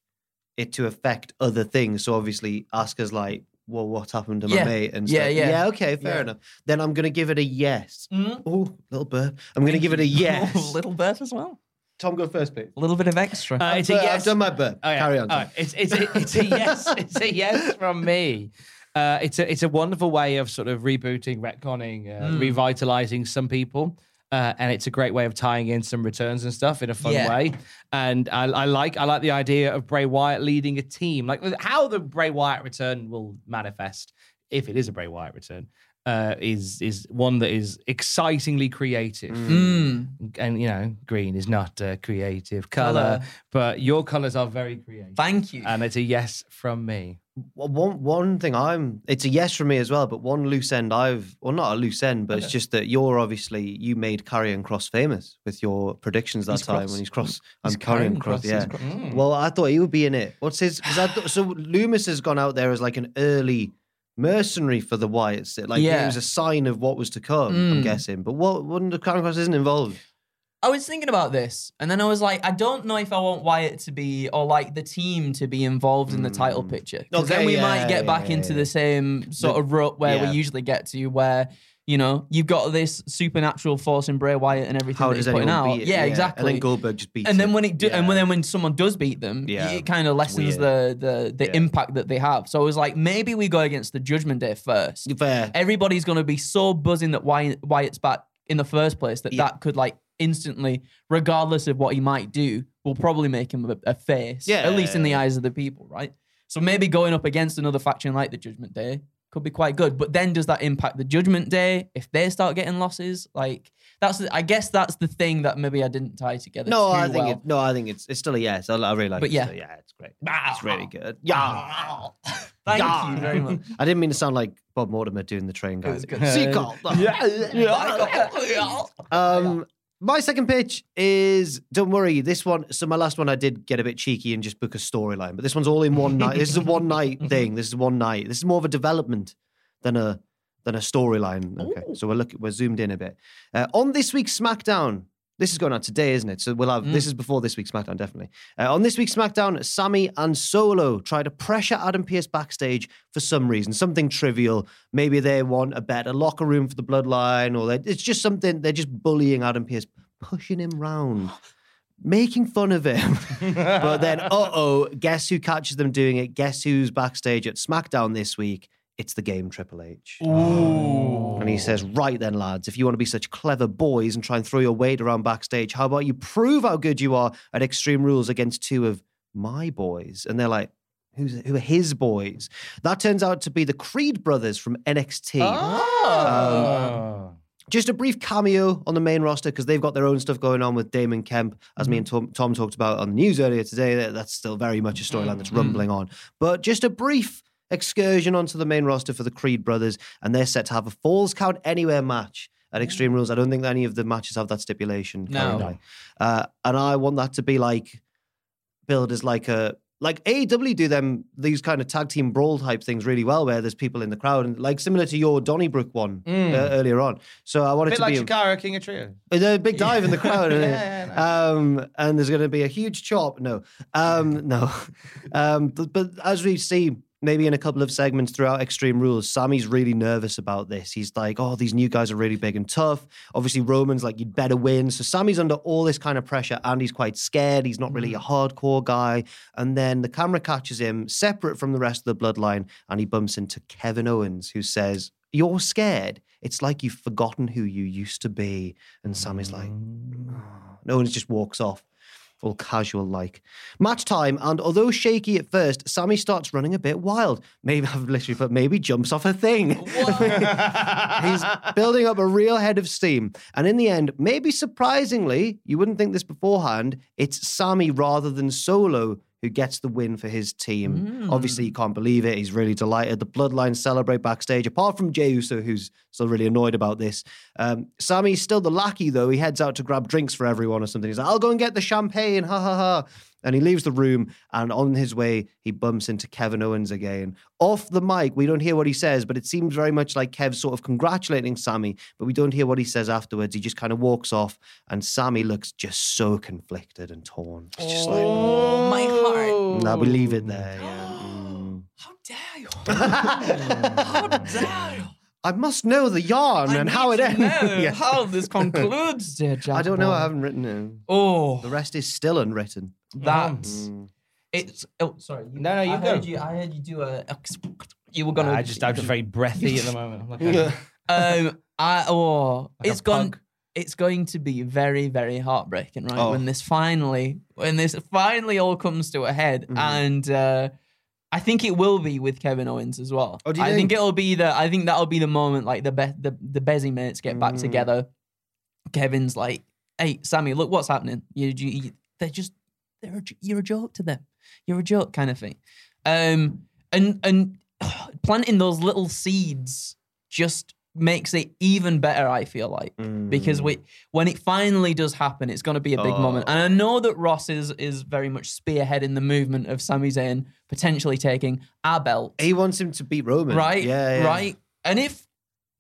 it to affect other things. So obviously, ask us like, well, what happened to my Yeah. mate? And Yeah, stuff. yeah. yeah. Okay, fair Yeah. enough. Then I'm gonna give it a yes. Mm. Oh, little burp. I'm gonna give it a [LAUGHS] yes. a little bit as well. Tom, go first, please. A little bit of extra. Uh, it's a I've, yes. I've done my bit. Oh, yeah. Carry on. Tom. right. It's it's a, it's a yes. [LAUGHS] It's a yes from me. Uh, it's a it's a wonderful way of sort of rebooting, retconning, uh, Hmm. revitalizing some people. Uh, and it's a great way of tying in some returns and stuff in a fun Yeah. way. And I, I like I like the idea of Bray Wyatt leading a team. Like how the Bray Wyatt return will manifest, if it is a Bray Wyatt return, uh, is is one that is excitingly creative. Mm. And you know, green is not a creative color, Colour. but your colors are very creative. Thank you. And it's a yes from me. One one thing I'm it's a yes from me as well, but one loose end I've well not a loose end, but it's just that you're obviously you made Karrion Kross famous with your predictions that He's time Cross. when he's cross. He's I'm Carrion Karrion Cross, Kross, yeah. Cross. Mm. Well, I thought he would be in it. What's his? Because I thought, so Lumis has gone out there as like an early mercenary for the Wyatts. Like Yeah. it was a sign of what was to come. I'm Mm. guessing, but what? What? Karrion Kross isn't involved. I was thinking about this, and then I was like, I don't know if I want Wyatt to be or like the team to be involved in the title picture. Because then Okay, we yeah, might get yeah, back yeah, into yeah. the same sort The- of rut where yeah. we usually get to, where you know you've got this supernatural force in Bray Wyatt and everything How that he's putting out. it? Yeah, exactly. And then Goldberg just beats and then when it do, and Yeah. when then when someone does beat them, Yeah, it kind of lessens the the the Yeah. impact that they have. So I was like, maybe we go against the Judgment Day first. Fair. Everybody's going to be so buzzing that Wyatt, Wyatt's back in the first place that Yeah. that could like instantly, regardless of what he might do, will probably make him a, a face. Yeah. at least in the eyes of the people, right? So maybe going up against another faction like the Judgment Day could be quite good. But then does that impact the Judgment Day if they start getting losses? Like that's the, I guess that's the thing that maybe I didn't tie together. No, too I think well. it, no, I think it's it's still a yes. I, I really like But it. yeah. so yeah, it's great. It's really good. Yeah. [LAUGHS] Thank Yeah. you very much. I didn't mean to sound like Bob Mortimer doing the train guy. was good. Seagull. [LAUGHS] [LAUGHS] Um, my second pitch is don't worry. This one, so my last one, I did get a bit cheeky and just book a storyline, but this one's all in one night. This is a one night [LAUGHS] thing. This is one night. This is more of a development than a than a storyline. Okay, so we're looking, we're zoomed in a bit uh, on this week's SmackDown. This is going out today, isn't it? So we'll have this is before this week's SmackDown, definitely. Uh, on this week's SmackDown, Sami and Solo try to pressure Adam Pearce backstage for some reason, something trivial. Maybe they want a better locker room for the Bloodline, or it's just something. They're just bullying Adam Pearce, pushing him round. Making fun of him. [LAUGHS] but then, uh oh, guess who catches them doing it? Guess who's backstage at SmackDown this week? It's the game Triple H. And he says, Right then, lads, if you want to be such clever boys and try and throw your weight around backstage, how about you prove how good you are at Extreme Rules against two of my boys? And they're like, Who's, who are his boys? That turns out to be the Creed brothers from NXT. Oh. Ah. Um, just a brief cameo on the main roster because they've got their own stuff going on with Damon Kemp, as me and mm-hmm. Tom, Tom talked about on the news earlier today. that- That's still very much a storyline that's mm-hmm. rumbling on. But just a brief excursion onto the main roster for the Creed brothers, and they're set to have a Falls Count Anywhere match at Extreme Rules. I don't think any of the matches have that stipulation. No. currently. Uh, and I want that to be like billed as like a like AEW do them these kind of tag team brawl type things really well, where there's people in the crowd and like similar to your Donnybrook one uh, earlier on. So I want A bit to like be a- Shikara, King of Trio. a big dive in the [LAUGHS] crowd. isn't? Yeah, yeah, um, and there's going to be a huge chop. No, um, no. [LAUGHS] Um, but, but as we see, maybe in a couple of segments throughout Extreme Rules, Sami's really nervous about this. He's like, oh, these new guys are really big and tough. Obviously, Roman's like, you'd better win. So Sami's under all this kind of pressure and he's quite scared. He's not really a mm-hmm. hardcore guy. And then the camera catches him separate from the rest of the bloodline and he bumps into Kevin Owens, who says, you're scared. It's like you've forgotten who you used to be. And Sami's like, "Oh." and Owens just walks off, all casual like. Match time, and although shaky at first, Sami starts running a bit wild. Maybe [LAUGHS] I've literally put maybe jumps off a thing. [LAUGHS] He's building up a real head of steam. And in the end, maybe surprisingly, you wouldn't think this beforehand, it's Sami rather than Solo who gets the win for his team. Obviously, you can't believe it. He's really delighted. The Bloodline celebrate backstage, apart from Jey Uso, who's still really annoyed about this. Um, Sami's still the lackey, though. He heads out to grab drinks for everyone or something. He's like, I'll go and get the champagne, ha ha ha. And he leaves the room, and on his way, he bumps into Kevin Owens again. Off the mic, we don't hear what he says, but it seems very much like Kev sort of congratulating Sami, but we don't hear what he says afterwards. He just kind of walks off, and Sami looks just so conflicted and torn. It's just like, Oh, my heart. Now we leave it there. Yeah. [GASPS] Mm. How dare you? [LAUGHS] How dare you? I must know the yarn I and need how it to ends. know [LAUGHS] Yeah. How this concludes, [LAUGHS] dear Jack. I don't know. Boy. I haven't written it. Oh, The rest is still unwritten. that's Mm. it's. Oh, sorry. You, No, no, you I go. heard you. I heard you do a. a you were gonna. I just, I'm just very breathy at the moment. I'm like, [LAUGHS] a- Um, I oh, Like a it's going. pug. It's going to be very, very heartbreaking, right? Oh. When this finally, when this finally all comes to a head, Mm-hmm. and uh, I think it will be with Kevin Owens as well. Oh, do you I think? it'll be the. I think that'll be the moment, like the be- the the Bezzy minutes get back Mm. together. Kevin's like, "Hey, Sami, look what's happening. You, you, you- they're just, they're a, you're a joke to them. You're a joke, kind of thing." Um, and and [SIGHS] planting those little seeds just makes it even better. I feel like because we mm. when it finally does happen, it's going to be a big moment. And I oh. know that Ross is is very much spearheading the movement of Sami Zayn potentially taking our belt, He wants him to beat Roman. right? Yeah, yeah. right. And if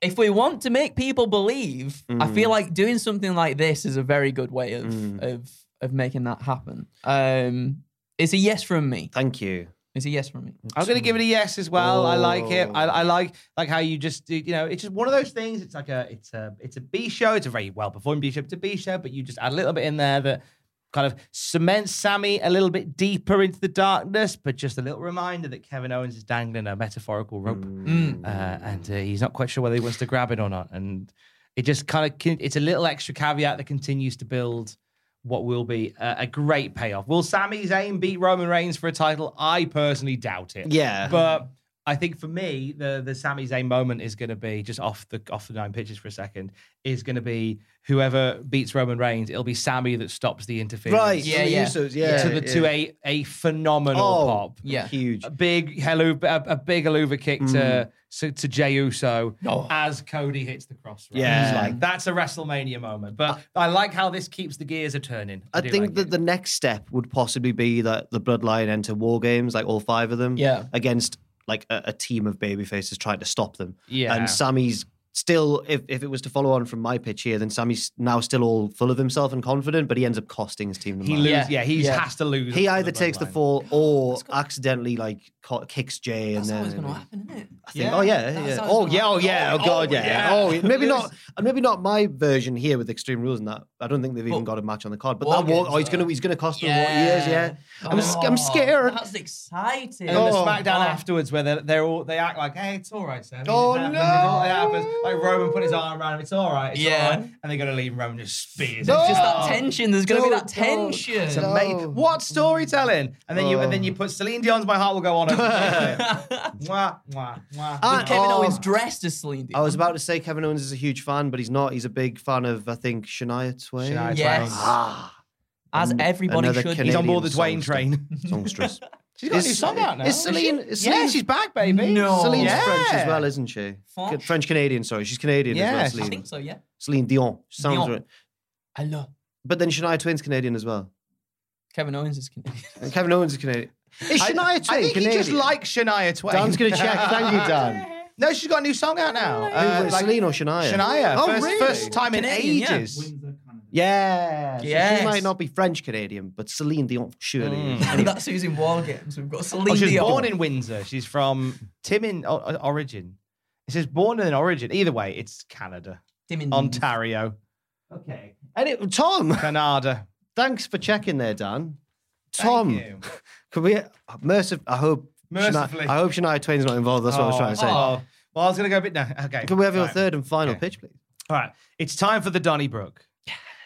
if we want to make people believe, I feel mm. like doing something like this is a very good way of mm. of of making that happen. Um, it's a yes from me. Thank you. It's a yes from me. I'm going to give it a yes as well. I like it. I, I like like how you just you know it's just one of those things. It's like a it's a it's a B show. It's a very well performed B show. It's a B show, but you just add a little bit in there that kind of cements Sami a little bit deeper into the darkness. But just a little reminder that Kevin Owens is dangling a metaphorical rope, Mm. uh, and uh, he's not quite sure whether he wants to grab it or not. And it just kind of it's a little extra caveat that continues to build what will be a, a great payoff. Will Sami Zayn beat Roman Reigns for a title? I personally doubt it. Yeah. But I think for me, the the Sami Zayn moment is going to be just off the off the nine pitches for a second. Is going to be whoever beats Roman Reigns. It'll be Sami that stops the interference. Right. Yeah, yeah. Usos, yeah. To the to a a phenomenal Oh, pop. Yeah. Huge. A big hello, a, a big Helluva kick to mm. To, to Jey Uso oh. as Cody hits the Cross Rhodes. Yeah. like that's a WrestleMania moment. But I like how this keeps the gears a turning. I do think like that it. the next step would possibly be that the Bloodline enter War Games, like all five of them, Yeah. against like a, a team of babyfaces trying to stop them. Yeah. and Sami's still, if, if it was to follow on from my pitch here, then Sami's now still all full of himself and confident, but he ends up costing his team the he match. loses. Yeah. Yeah, he Yeah. has to lose. He to either takes the fall or accidentally like co- kicks Jey, That's and then always going to happen, isn't it? I think, oh yeah, yeah. how it's oh, oh yeah, oh yeah, oh god, oh, yeah. yeah. Oh, yeah. maybe not, uh, maybe not my version here with Extreme Rules and that. I don't think they've even But- got a match on the card. But War that war, oh, he's gonna, he's gonna cost them what years, yeah. I'm, s- I'm Oh, scared. That's exciting. And then the Oh. SmackDown Oh. afterwards, where they're, they're all they act like, "Hey, it's all right, Sam." Oh, it happens, it's it happens. Like Roman put his arm around him. It's all right. It's Yeah. all right. And they're gonna leave. and Roman just spears. No. him. Just that Oh. tension. There's going to be that don't. tension. It's No. amazing. What storytelling? And then you and then you put Celine Dion's "My Heart Will Go On." over [LAUGHS] mwah, mwah, mwah. And- Kevin Oh. Owens dressed as Celine Dion. I was about to say Kevin Owens is a huge fan, but he's not. He's a big fan of, I think, Shania Twain. Shania Yes. Twain. Ah, as An- everybody another should. He's on board the Canadian Dwayne train. songstress. [LAUGHS] She's got a new song out now. is Celine- she? is yeah, Celine- she's back, baby. No. Celine's Yeah. French as well, isn't she? French? French Canadian, sorry. She's Canadian Yeah, as well. I Celine. I think so. Yeah. Celine Dion. Sounds Dion. right. I love But then Shania Twain's Canadian as well. Kevin Owens is Canadian. And Kevin Owens is Canadian. Is I, Shania I Twain think Canadian? he just likes Shania Twain. Dan's going to check. Thank you, Dan. [LAUGHS] No, she's got a new song out now. Uh, was like- Celine or Shania? Shania. Oh, first, really? first time in Canadian, yeah. ages. Yeah. So Yes. She might not be French Canadian, but Celine Dion surely is. and that's who's in War Games. We've got Celine Oh, she was Dion. born in Windsor. She's from Timin o- o- origin. It says born in origin. Either way, it's Canada, Timin Ontario, Okay. And it, Tom, Canada. [LAUGHS] thanks for checking there, Dan. Thank Tom, you. [LAUGHS] could we, mercif- I hope, Mercifully. Shania, I hope Shania Twain's not involved. That's what I was trying to say. Oh, well, I was going to go a bit now. Okay. Could we have your Right. third and final Okay. pitch, please? All right. It's time for the Donnybrook.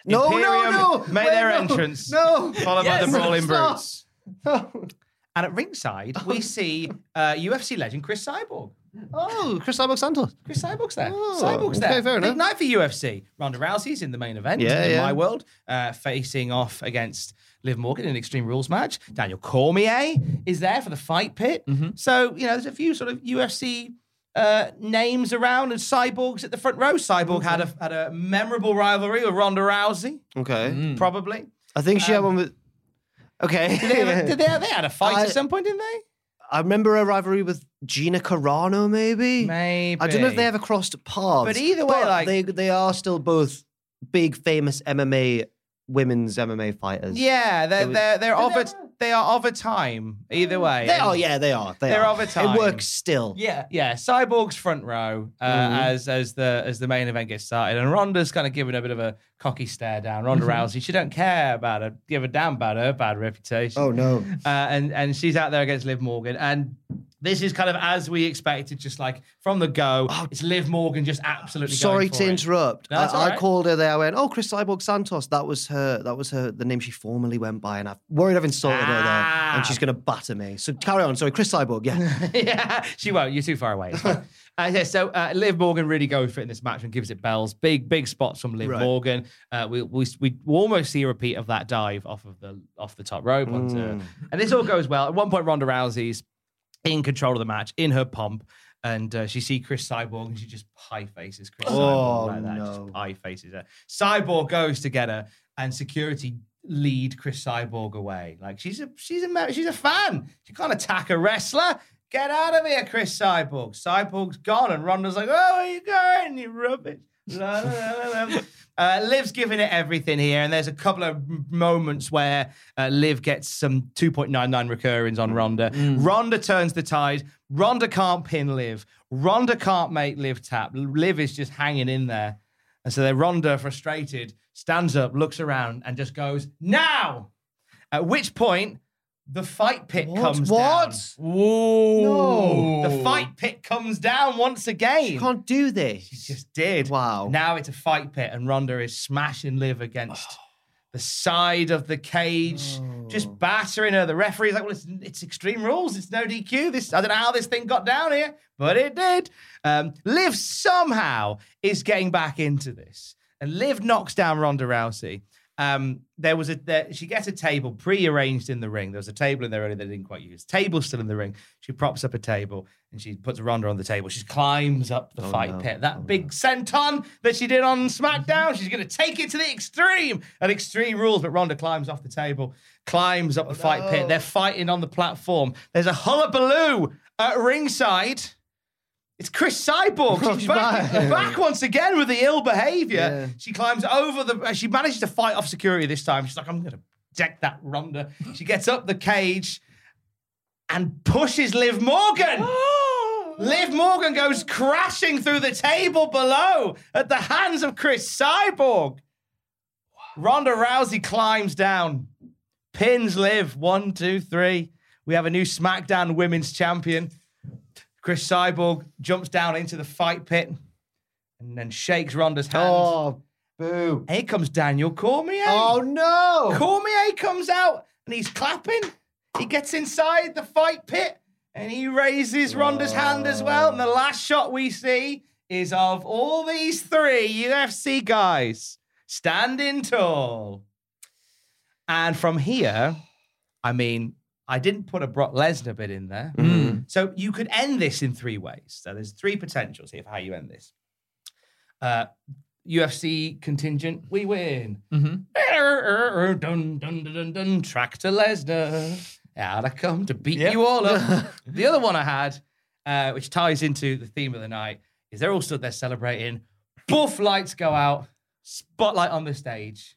No, Imperium no, no. made Wait, their no. entrance. No. Followed by the Brawling Stop. Brutes. [LAUGHS] And at ringside, we see uh, UFC legend Cris Cyborg. Oh, Cris Cyborg Santos. Cris Cyborg's there. Oh, Cyborg's okay, there. fair Big enough. night for UFC. Ronda Rousey's in the main event Yeah, in yeah. my world, uh, facing off against Liv Morgan in an Extreme Rules match. Daniel Cormier is there for the fight pit. Mm-hmm. So, you know, there's a few sort of UFC uh, names around and Cyborg's at the front row. Cyborg had a had a memorable rivalry with Ronda Rousey, Okay. probably. I think she had one with. Okay. Um, Did they, have, did they, they had a [LAUGHS] fight I- at some point, didn't they? I remember a rivalry with Gina Carano, maybe. Maybe. I don't know if they ever crossed paths. But either way, but like- they they are still both big famous MMA women's MMA fighters. Yeah, they're It was- they're they're Did of they a they are of a time. Either way, They are. Yeah, they are. They They're are. of a time. It works still. Yeah. Yeah, Cyborg's front row uh, Mm-hmm. as as the as the main event gets started, and Ronda's kind of giving a bit of a cocky stare down. Ronda Mm-hmm. Rousey, she don't care about her, give a damn about her bad reputation. Oh no. uh, and and she's out there against Liv Morgan, and this is kind of as we expected, just like from the go, it's Liv Morgan just absolutely. Oh. Sorry to it. interrupt. No, I, I called her there. I went, "Oh, Cris Cyborg Santos." That was her. That was her. The name she formerly went by, and I'm worried I've insulted her there, Ah. and she's going to batter me. So carry on. Sorry, Cris Cyborg. Yeah. [LAUGHS] yeah, she won't. You're too far away. [LAUGHS] Uh, yeah, so uh, Liv Morgan really goes for it in this match and gives it bells. Big, big spots from Liv Right. Morgan. Uh, we, we we almost see a repeat of that dive off of the off the top rope, onto, Mm. and this all goes well. At one point, Ronda Rousey's in control of the match in her pomp, and uh, she see Cris Cyborg and she just pie faces Cris Oh, Cyborg like that. no. Just pie faces her. Cyborg goes to get her, and security lead Cris Cyborg away. Like she's a she's a she's a fan. She can't attack a wrestler. Get out of here, Cris Cyborg. Cyborg's gone, and Ronda's like, "Oh, where you going? You rubbish." Uh, Liv's giving it everything here, and there's a couple of moments where uh, Liv gets some 2.99 recurrings on Ronda. Ronda turns the tide. Ronda can't pin Liv. Ronda can't make Liv tap. Liv is just hanging in there. And so then Ronda, frustrated, stands up, looks around, and just goes, Now! At which point, the fight pit What? comes What? down. Whoa. The fight pit comes down once again. You can't do this. She just did. Wow. Now it's a fight pit, and Ronda is smashing Liv against [SIGHS] the side of the cage, just battering her. The referee's like, "Well, it's, it's extreme rules. It's no DQ. This I don't know how this thing got down here, but it did." Um, Liv somehow is getting back into this, and Liv knocks down Ronda Rousey. Um, there was a there, she gets a table pre-arranged in the ring. There was a table in there earlier they didn't quite use. Table still in the ring. She props up a table and she puts Ronda on the table. She climbs up the fight no. pit. That big senton that she did on SmackDown, she's going to take it to the extreme. At Extreme Rules, but Ronda climbs off the table, climbs up the fight pit. They're fighting on the platform. There's a hullabaloo at ringside. It's Cris Cyborg. She's [LAUGHS] She's back, back. back once again with the ill behavior. Yeah. She climbs over the. Uh, she manages to fight off security this time. She's like, I'm going to deck that Ronda. She gets up the cage and pushes Liv Morgan. [GASPS] Liv Morgan goes crashing through the table below at the hands of Cris Cyborg. Ronda Rousey climbs down, pins Liv. One, two, three. We have a new SmackDown Women's Champion. Cris Cyborg jumps down into the fight pit and then shakes Ronda's hand. Oh, boo. Here comes Daniel Cormier. Oh, no. Cormier comes out and he's clapping. He gets inside the fight pit and he raises Ronda's hand as well. And the last shot we see is of all these three UFC guys standing tall. And from here, I mean, I didn't put a Brock Lesnar bit in there. Mm. So you could end this in three ways. So there's three potentials here for how you end this. Uh, UFC contingent, we win. Dun, dun, dun, dun, dun, track to Lesnar. Out I come to beat you all up. [LAUGHS] the other one I had, uh, which ties into the theme of the night, is they're all stood there celebrating. Buff lights go out, spotlight on the stage.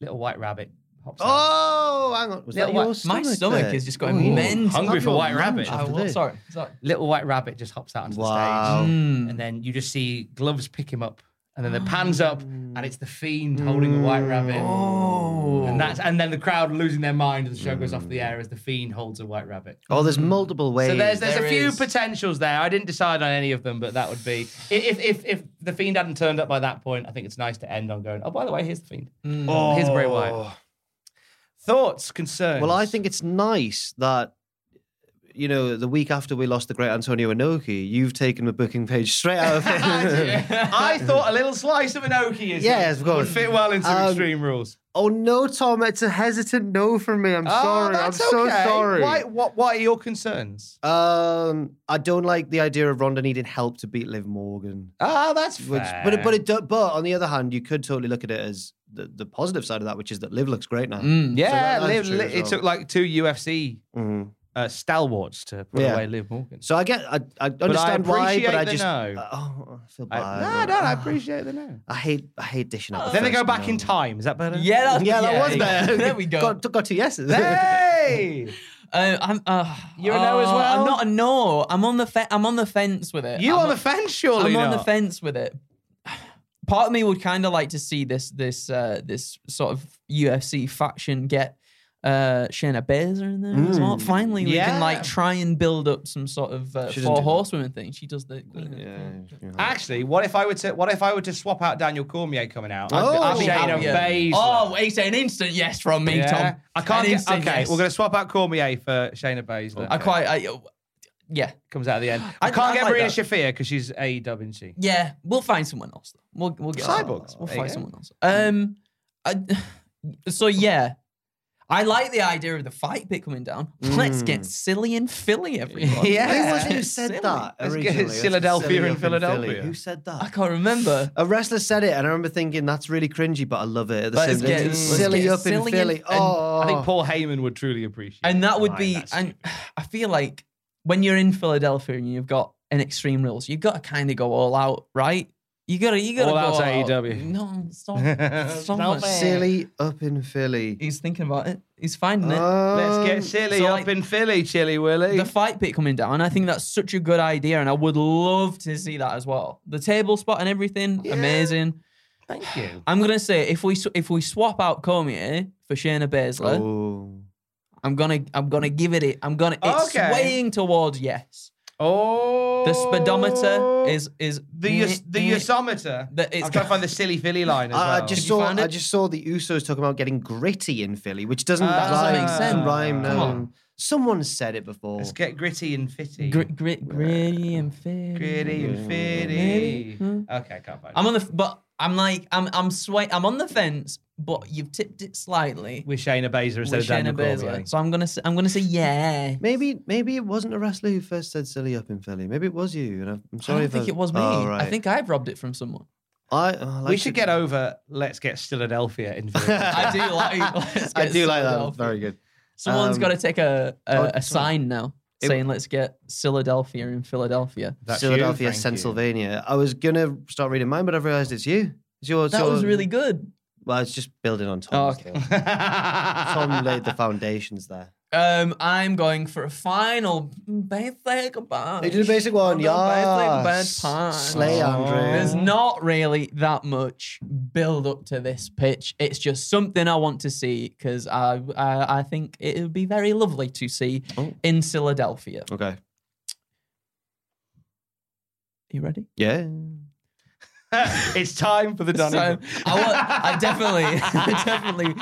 Little white rabbit hops out. Oh, hang on. Was Little that your what- My stomach stomach there? is just going Ooh. mental. Hungry Have for your white lunch rabbit. after Oh, this. Sorry, sorry. Little white rabbit just hops out onto Wow. the stage. Mm. And then you just see gloves pick him up. And then the pans up, and it's the fiend holding the white rabbit. Oh. And that's and then the crowd losing their mind and the show goes off the air as the fiend holds a white rabbit. Oh, there's multiple ways. So there's there's There a few is. potentials there. I didn't decide on any of them, but that would be if if if the fiend hadn't turned up by that point. I think it's nice to end on going. Oh, by the way, here's the fiend. oh. Here's Bray Wyatt. Thoughts, concerns? Well, I think it's nice that you know the week after we lost the great Antonio Inoki, you've taken the booking page straight out of it. [LAUGHS] [LAUGHS] I thought a little slice of Inoki is Yes, of course. would fit well into Um, Extreme Rules. oh no, Tom, it's a hesitant no from me. I'm sorry. I'm Oh, that's so okay. sorry. Why, what, what are your concerns? Um, I don't like the idea of Ronda needing help to beat Liv Morgan. Ah, that's Which, fair. but but it but on the other hand, you could totally look at it as the, the positive side of that, which is that Liv looks great now. Mm. yeah, So that- that's Liv, true it well. took like two UFC Mhm. uh, stalwarts to put Yeah. away Liv Morgan. So I get, I, I understand why, but appreciate I the just, no. uh, oh, I feel I, bad. no, no, I appreciate the no. I hate, I hate dishing out. the Then they go first back in time. Is that better? Yeah, that's, Yeah, that was better. There we go. [LAUGHS] Got, got two yeses. Hey! [LAUGHS] Uh, I'm, uh, You're a no as uh, well? I'm not a no. I'm on the fe- I'm on the fence with it. You I'm on the fence, surely I'm on the fence with it. Part of me would kind of like to see this this uh, this sort of UFC faction get uh, Shayna Baszler in there as well. Finally, we can like try and build up some sort of uh, four do horsewomen thing. She does the Queen. of- Yeah, Actually, what if I were to what if I were to swap out Daniel Cormier coming out? Oh. I'd I'd be be Shayna happy. Baszler. Oh, it's an instant yes from me, Yeah. Tom. I can't get, instant okay, yes. we're gonna swap out Cormier for Shayna Baszler. I quite. I, yeah, comes out at the end. [GASPS] I, I- can't I get like Marina that. Shafir because she's AEW, isn't she? yeah. We'll find someone else. Though. We'll we'll get Cyborg. We'll There find someone else. Um, I, [SIGHS] so yeah. I like the idea of the fight pit coming down. Let's get silly and Philly, everyone. [LAUGHS] Yeah. Who was Let's it who said silly. that Let's get originally? Philadelphia and up Philadelphia. Philly. Who said that? I can't remember. A wrestler said it, and I remember thinking that's really cringy, but I love it. At the Let's same get- time, silly get up silly in Philly. and oh, I think Paul Heyman would truly appreciate. And that would Right, be, and [SIGHS] I feel like when you're in Philadelphia and you've got an extreme rules, you've got to kind of go all out, right? You gotta, you gotta All go out all to AEW. No, stop, [LAUGHS] stop, Stop it. it. Silly up in Philly. He's thinking about it. He's finding it. Let's get Um, silly so, up like, in Philly, Chilly Willy. the fight pit coming down. I think that's such a good idea, and I would love to see that as well. The table spot and everything, amazing. Thank you. I'm gonna say if we if we swap out Cormier for Shayna Baszler, Oh. I'm gonna I'm gonna give it it. I'm gonna it's Okay. swaying towards yes. Oh, The speedometer oh. is is the us- the usometer. The- it's I'm trying to find the silly Philly [LAUGHS] line as well. I, I just you saw. I just saw the Usos talking about getting gritty in Philly, which doesn't ah. That doesn't rhyme. make sense. Rhyme. Come no. on. Someone said it before. Let's get gritty and fitty. grit, grit, gritty and fit. gritty and fitty. Hmm. Okay, I can't find I'm it. on the f- but I'm like I'm I'm sway I'm on the fence, but you've tipped it slightly. with Shayna Baszler instead with of Daniel Shayna Cormier. Baszler. So I'm gonna say, I'm gonna say yeah. Maybe maybe it wasn't a wrestler who first said silly up in Philly. Maybe it was you. And I'm I'm I don't if think I, it was me. Oh, I think I've robbed it from someone. I, oh, I like We should to- get over. Let's get Philadelphia in [LAUGHS] Philly. I do like. let's I do like that. Very good. Someone's Um, got to take a a, oh, a sign now It- saying let's get Philadelphia in Philadelphia. That's you, Philadelphia, you. Pennsylvania. I was gonna start reading mine, but I've realised it's you. It's your, it's That your- was really good. Well, it's just building on Oh, okay. Tom laid the [LAUGHS] foundations there. Um, I'm going for a final basic bunch. They did a basic one, yeah. Basic. Slay, Andrew. There's not really that much build up to this pitch. It's just something I want to see because I, I I think it would be very lovely to see Oh. in Philadelphia. Okay. You ready? Yeah. [LAUGHS] it's time for the So I, wa- I definitely, [LAUGHS] I definitely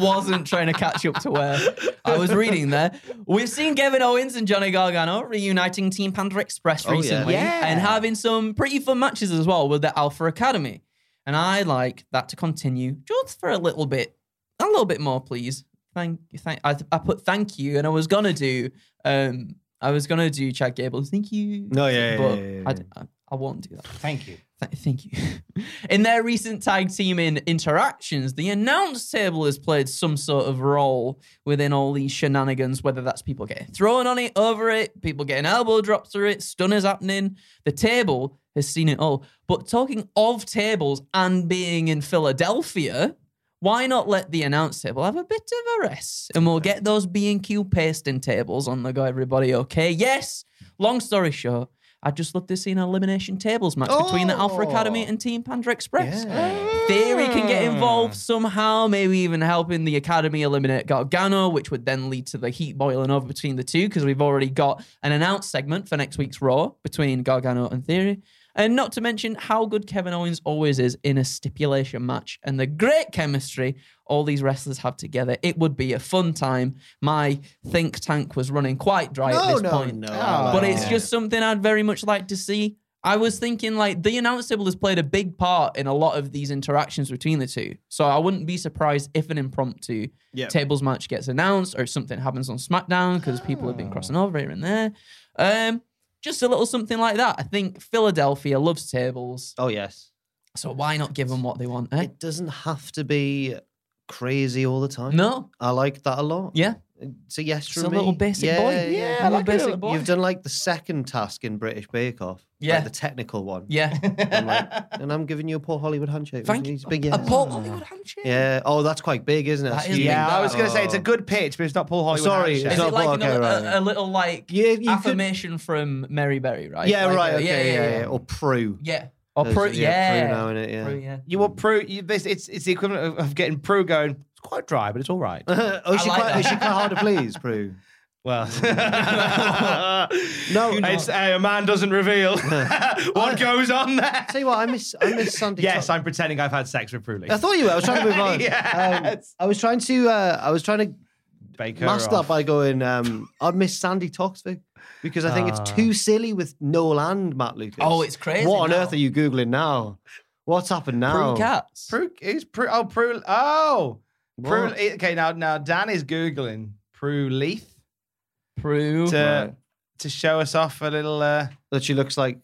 wasn't trying to catch up to where I was reading there. We've seen Kevin Owens and Johnny Gargano reuniting Team Panda Express Oh, recently Yeah. and having some pretty fun matches as well with the Alpha Academy. And I like that to continue just for a little bit, a little bit more, please. Thank you. Thank, I, I put thank you, and I was gonna do, um, I was gonna do Chad Gable. thank you. No, yeah, yeah, but yeah, yeah, yeah. I, I won't do that. Thank you. Th- Thank you. [LAUGHS] In their recent tag teaming interactions, the announce table has played some sort of role within all these shenanigans, whether that's people getting thrown on it, over it, people getting elbow drops through it, stunners happening. The table has seen it all. But talking of tables and being in Philadelphia, why not let the announce table have a bit of a rest? And we'll get those B&Q pasting tables on the go, everybody, okay? Yes, long story short, I'd just love to see an elimination tables match between the Alpha Academy Oh. and Team Panda Express. Yeah. Theory can get involved ah. somehow, maybe even helping the Academy eliminate Gargano, which would then lead to the heat boiling over between the two because we've already got an announced segment for next week's Raw between Gargano and Theory. And not to mention how good Kevin Owens always is in a stipulation match and the great chemistry all these wrestlers have together. It would be a fun time. My think tank was running quite dry at this no, point. no. But it's Yeah. just something I'd very much like to see. I was thinking like the announce table has played a big part in a lot of these interactions between the two. So I wouldn't be surprised if an impromptu Yeah. tables match gets announced or if something happens on SmackDown because people have been crossing over here and there. Um, just a little something like that. I think Philadelphia loves tables, Oh yes. so why not give them what they want? Eh? It doesn't have to be crazy all the time. No, I like that a lot. yeah, It's a yes It's from a me. little basic yeah, boy. Yeah, Yeah, I a little like basic it. boy. You've done like the second task in British Bake Off. Yeah. Like the technical one. yeah. I'm like, and I'm giving you a Paul Hollywood handshake. Thank It's you. a big A yes. Paul Hollywood handshake. Yeah. Oh, that's quite big, isn't it? That's is big. Yeah, I was going to say it's a Oh. good pitch, but it's not Paul Hollywood. Sorry, handshake. it's Is not it like Paul- a, okay, a- right. a, little like Yeah, you could- affirmation from Mary Berry, right? Yeah, Like, right. uh, Okay, yeah, yeah, Or Prue. yeah. Or There's- Prue, yeah, now in it, yeah. Yeah. You want Prue? You, this, it's it's the equivalent of, of getting Prue going. It's quite dry, but it's all right. [LAUGHS] oh, is she, like quite, is she quite hard to please, [LAUGHS] Prue? Well, [LAUGHS] No, it's, uh, a man doesn't reveal what goes on there. Tell you what, I miss I miss Sandi. Yes, Top- I'm pretending I've had sex with Prue. I thought you were. I was trying to move on. Yes. Um, I was trying to. Uh, I was trying to Bake her mask off. that by going. Um, I miss Sandi Toksvig because I think Ah. it's too silly with Noel and Matt Lucas. Oh, it's crazy What on now. earth are you googling now? What's happened now? Prue cats. Prue is Prue. Oh, Prue. Oh, Prue. Okay, now now Dan is googling Prue Leith Prue. to to show us off a little. Uh, That she looks like.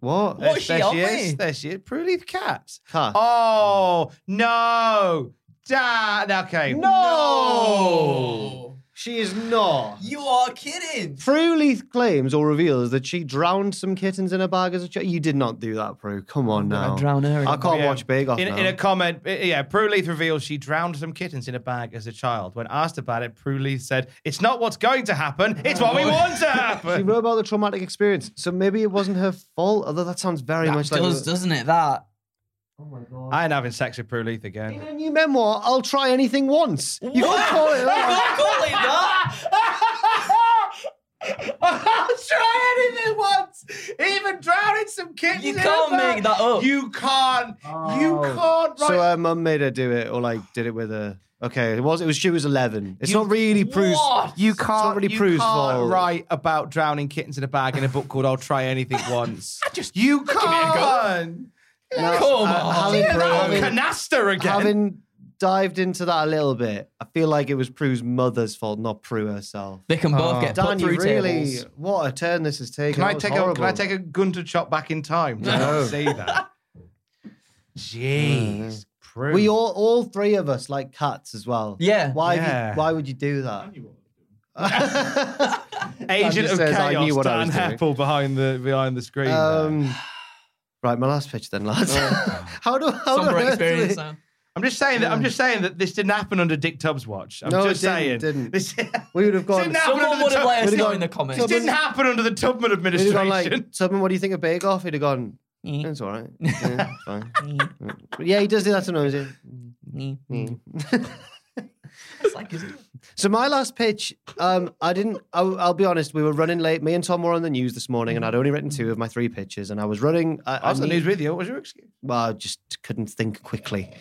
What? What? is there she on she is. There she is. Prue Leith cats. Huh. Oh no, Dan. Okay. No. She is not. You are kidding. Prue Leith claims or reveals that she drowned some kittens in a bag as a child. You did not do that, Prue. Come on gonna now. drown her in I a can't Yeah. watch Bake Off In, now. in a comment, yeah, Prue Leith reveals she drowned some kittens in a bag as a child. When asked about it, Prue Leith said, "It's not what's going to happen; it's what we [LAUGHS] want to happen." she wrote about the traumatic experience, so maybe it wasn't her fault. Although that sounds very That much like does, doesn't it? That. Oh I ain't having sex with Prue Leith again. In again. a new memoir, I'll try anything once. You can't call it that. Call it that. I'll try anything once, even drowning some kittens. You in a can't bag. make that up. You can't. You oh. can't. Right. So her mum made her do it, or like did it with her. Okay, it was. It was. She was eleven. It's not really Prue's. What? You It's can't, not really you Prue's can't fault. write about drowning kittens in a bag in a book called "I'll Try Anything Once." [LAUGHS] I just you can't. Now, Come uh, on. having, Yeah, that having- canister again. having dived into that a little bit, I feel like it was Prue's mother's fault, not Prue herself. They can both Oh. get Dan, put you through really tables. what a turn this has taken. can I That was take a horrible. Can I take a Gunther chop back in time? to No. see that. [LAUGHS] Jeez, Prue. We all, all three of us like cats as well. Yeah. Why? have Yeah. you, why would you do that? [LAUGHS] agent just of says, chaos. I knew what I Dan was doing. Heppel behind the behind the screen. there. um, right, my last pitch then, lads. [LAUGHS] how do how Somber on do experience. Sam. I'm just saying that I'm just saying that this didn't happen under Dick Tubbs' watch. I'm No, it just didn't, saying. didn't. This, [LAUGHS] We would have gone. Didn't happen Someone under the would have Tub- let us We'd have know gone- in the comments. This didn't happen under the Tubman He'd have gone administration. like, Tubman, what do you think of Bake Off? He'd have gone, [LAUGHS] Mm. it's all right. Yeah, it's fine. But yeah, he does do that sometimes. yeah. Mm. Mm. It's like. So my last pitch, um, I didn't. I'll, I'll be honest. We were running late. Me and Tom were on the news this morning, and I'd only written two of my three pitches, and I was running. I, I was on the news with you. What was your excuse? well, I just couldn't think quickly.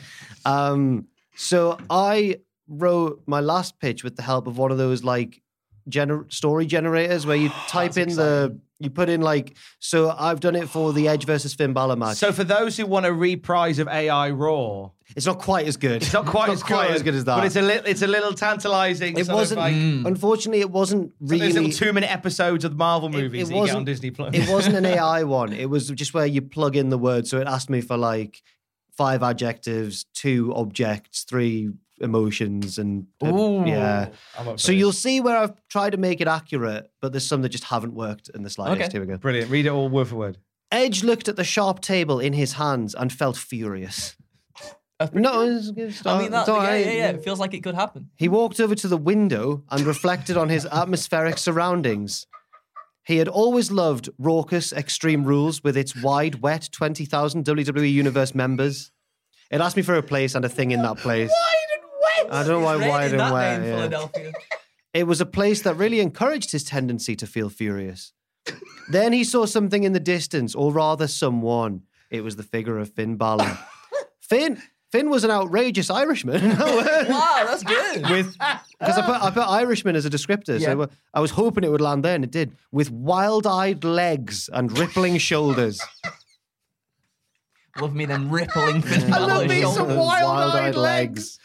Um, so I wrote my last pitch with the help of one of those like gener- story generators where you [GASPS] type in the, you put in like, so I've done it for the Edge [GASPS] versus Finn Balor match. So for those who want a reprise of AI Raw, it's not quite as good. it's not quite, as, quite good, as good as that. But it's a little, it's a little tantalizing. it wasn't. like mm. Unfortunately, it wasn't those really. little two-minute episodes of the Marvel movies it that you get on wasn't- Disney Plus. it wasn't an AI [LAUGHS] one. It was just where you plug in the word. So it asked me for like five adjectives, two objects, three emotions, and, and- Ooh. yeah. I'm up for So you'll see where I've tried to make it accurate, but there's some that just haven't worked in the slightest. Okay. Here we go. brilliant. Read it all word for word. Edge looked at the sharp table in his hands and felt furious. No, it's good I mean, that, yeah, yeah, yeah. It feels like it could happen. He walked over to the window and reflected on his [LAUGHS] atmospheric surroundings. He had always loved raucous Extreme Rules with its wide, wet 20,000 WWE Universe members. It asked me for a place and a thing in that place. I don't know why Raining wide and that wet. yeah. Philadelphia. [LAUGHS] It was a place that really encouraged his tendency to feel furious. then he saw something in the distance, or rather, someone. It was the figure of Finn Balor. [LAUGHS] Finn. Finn was an outrageous Irishman. [LAUGHS] wow, that's good. with because I put I put Irishman as a descriptor, Yeah. so I was hoping it would land there, and it did. With wild-eyed legs and rippling shoulders. Love me them rippling Finn I Balor love me shoulders. some wild-eyed legs.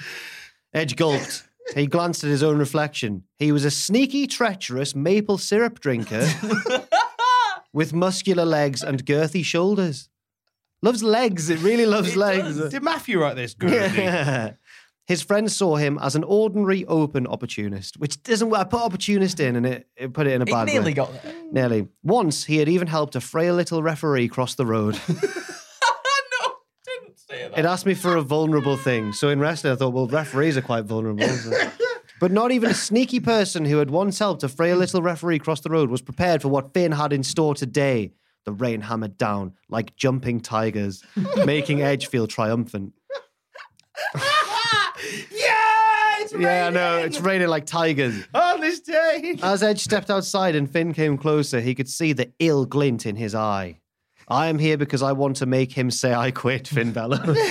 Edge gulped. He glanced at his own reflection. He was a sneaky, treacherous maple syrup drinker [LAUGHS] with muscular legs and girthy shoulders. Loves legs. It really loves It legs. does. Did Matthew write this? Good. Yeah. [LAUGHS] His friends saw him as an ordinary open opportunist, which doesn't. I put opportunist in and it, it put it in a It bad nearly way. got there. Nearly. Once he had even helped a frail little referee cross the road. [LAUGHS] no, didn't say that. It asked me for a vulnerable thing. So in wrestling, I thought, well, referees are quite vulnerable. so- [LAUGHS] But not even a sneaky person who had once helped a frail little referee cross the road was prepared for what Finn had in store today. The rain hammered down like jumping tigers, [LAUGHS] making Edge feel triumphant. [LAUGHS] yeah, it's raining. Yeah, I know. It's raining like tigers. on this day. As Edge stepped outside and Finn came closer, he could see the ill glint in his eye. I am here because I want to make him say I quit, Finn Balor. [LAUGHS]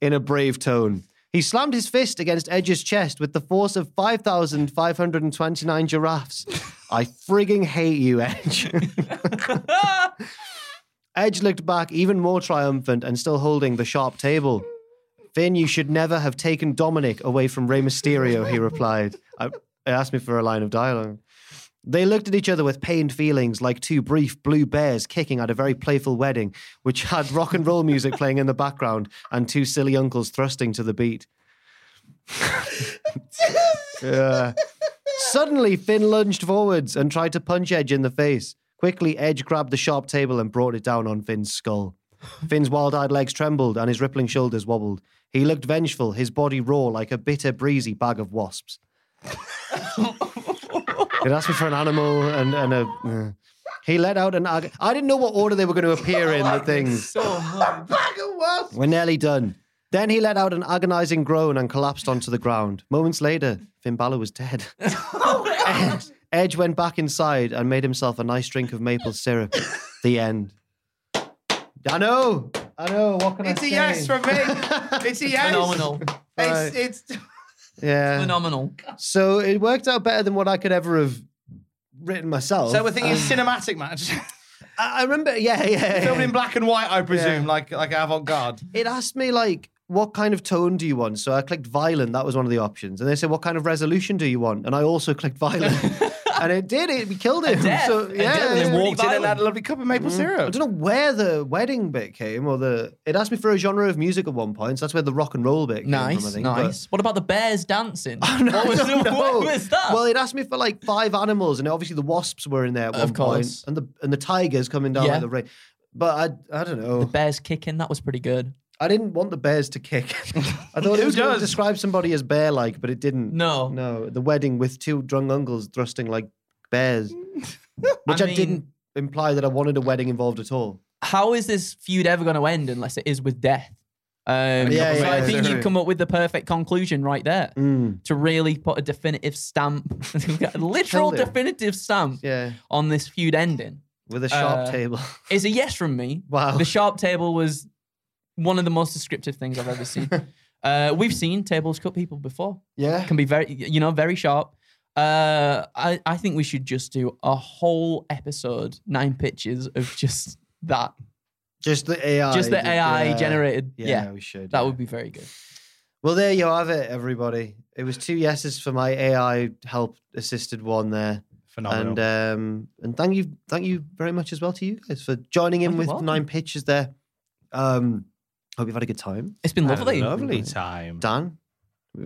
in a brave tone. He slammed his fist against Edge's chest with the force of 5,529 giraffes. I frigging hate you, Edge. [LAUGHS] Edge looked back even more triumphant and still holding the sharp table. Finn, you should never have taken Dominic away from Rey Mysterio, he replied. I, it asked me for a line of dialogue. They looked at each other with pained feelings, like two brief blue bears kicking at a very playful wedding, which [LAUGHS] had rock and roll music playing in the background and two silly uncles thrusting to the beat. [LAUGHS] yeah. Suddenly, Finn lunged forwards and tried to punch Edge in the face. Quickly, Edge grabbed the sharp table and brought it down on Finn's skull. Finn's wild eyed legs trembled and his rippling shoulders wobbled. He looked vengeful, his body raw like a bitter, breezy bag of wasps. [LAUGHS] it asked me for an animal and, and a. uh, he let out an. ag- I didn't know what order they were going to appear in the things. So much. We're nearly done. Then he let out an agonizing groan and collapsed onto the ground. Moments later, Finn Balor was dead. [LAUGHS] Ed- Edge went back inside and made himself a nice drink of maple syrup. the end. I know. I know. What can It's I a say? yes from me. [LAUGHS] It's a yes. Phenomenal. Right. It's, it's Yeah. Phenomenal. So it worked out better than what I could ever have written myself. so we're thinking Um, cinematic match. [LAUGHS] I I remember. Yeah, yeah. Filmed yeah. in black and white, I presume, Yeah. like like avant garde. It asked me like, what kind of tone do you want? So I clicked violent. That was one of the options. And they said, what kind of resolution do you want? And I also clicked violent. [LAUGHS] and it did. It we killed him. So yeah, And then walked in and had a lovely cup of maple mm-hmm. syrup. I don't know where the wedding bit came or the. It asked me for a genre of music at one point. So that's where the rock and roll bit came Nice, from. I think. but- nice. What about the bears dancing? [LAUGHS] No, what, was, I don't [LAUGHS] know. what was that? Well, it asked me for like five animals, and obviously the wasps were in there at one Of course. point, and the and the tigers coming down Yeah. like the rain. But I I don't know. the bears kicking, that was pretty good. I didn't want the bears to kick. [LAUGHS] I thought it was going to describe somebody as bear-like, but it didn't. No. no. The wedding with two drunk uncles thrusting like bears, [LAUGHS] which I, mean- didn't imply that I wanted a wedding involved at all. How is this feud ever going to end unless it is with death? Um, Yeah, so yeah, I think you've come up with the perfect conclusion right there Mm, to really put a definitive stamp, [LAUGHS] a literal definitive stamp yeah, on this feud ending. with a sharp Uh, table. Is a yes from me. Wow. The sharp table was one of the most descriptive things I've ever seen. [LAUGHS] uh, we've seen tables cut people before. Yeah. Can be very, you know, very sharp. Uh, I, I think we should just do a whole episode, nine pitches of just that. Just the AI. just the AI yeah. generated. Yeah, Yeah, we should. that yeah. would be very good. Well, there you have it, everybody. It was two yeses for my AI help assisted one there. Phenomenal. And um, and thank you, thank you very much as well to you guys for joining in with welcome. nine pitches there. Um, hope you've had a good time, It's been Had a lovely. lovely time. Dan.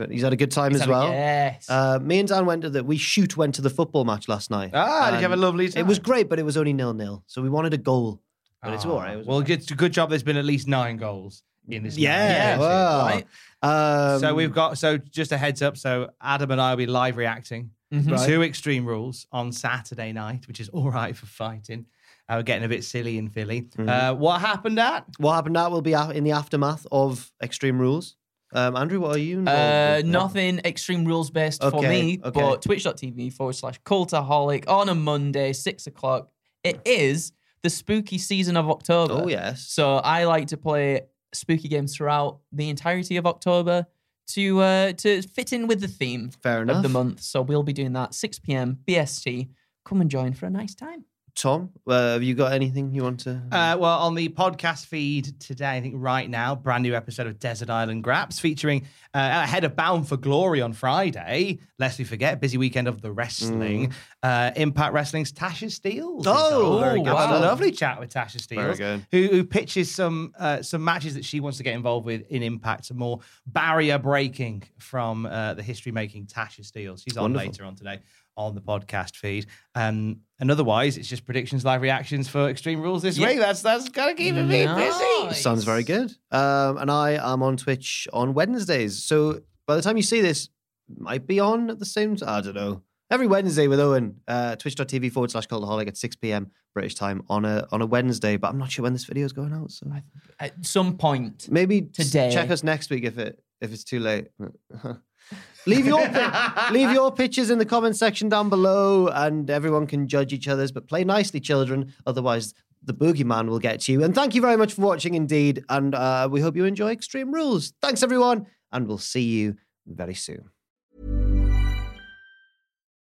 He's had a good time He's as had a- well. Yes. Uh, me and Dan went to the we shoot went to the football match last night. Ah, did you have a And lovely time? It was great, but it was only nil nil, so we wanted a goal. But it's Ah, all right. It was well, all right. good, good job. There's been at least nine goals in this. yeah, match. wow. right. Um, so we've got so just a heads up. So Adam and I will be live reacting Mhm. Right. to Extreme Rules on Saturday night, which is all right for fighting. Uh, we're getting a bit silly in Philly. Mm-hmm. Uh, what happened at? what happened now will be in the aftermath of Extreme Rules. Um, Andrew, what are you? Uh, nothing extreme rules based for me, okay. but twitch.tv forward slash cultaholic on a Monday, six o'clock. It is the spooky season of October. Oh yes. So I like to play spooky games throughout the entirety of October to uh, to fit in with the theme Fair of the month. So we'll be doing that 6 p.m. BST. Come and join for a nice time. Tom, uh, have you got anything you want to? Uh, well, on the podcast feed today, I think right now, brand new episode of Desert Island Graps featuring uh, ahead of Bound for Glory on Friday. Lest we forget, busy weekend of the wrestling. Uh, Impact Wrestling's Tasha Steeles. is Oh, very good had a lovely chat with Tasha good. who, who pitches some uh, some matches that she wants to get involved with in Impact, some more barrier breaking from uh, the history making Tasha Steeles. She's on Wonderful. later on today on the podcast feed. Um, and otherwise, it's just predictions, live reactions for Extreme Rules this Yeah. week. That's that's kind of keeping me busy. Sounds very good. Um, and I am on Twitch on Wednesdays. So by the time you see this, might be on at the same time. I don't know. Every Wednesday with Owen, uh, twitch.tv forward slash cultaholic at 6 p.m. British time on a on a Wednesday. But I'm not sure when this video is going out. So At some point. maybe Today. check us next week if it if it's too late. [LAUGHS] leave your [LAUGHS] leave your pictures in the comment section down below, and everyone can judge each other's. But play nicely, children. Otherwise, the boogeyman will get to you. And thank you very much for watching, indeed. And uh, we hope you enjoy Extreme Rules. Thanks, everyone, and we'll see you very soon.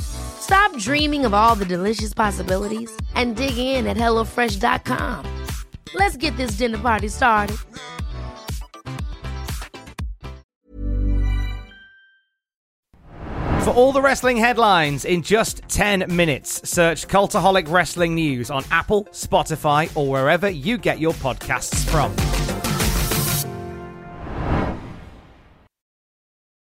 Stop dreaming of all the delicious possibilities and dig in at HelloFresh.com. Let's get this dinner party started. For all the wrestling headlines in just 10 minutes, search Cultaholic Wrestling News on Apple, Spotify, or wherever you get your podcasts from.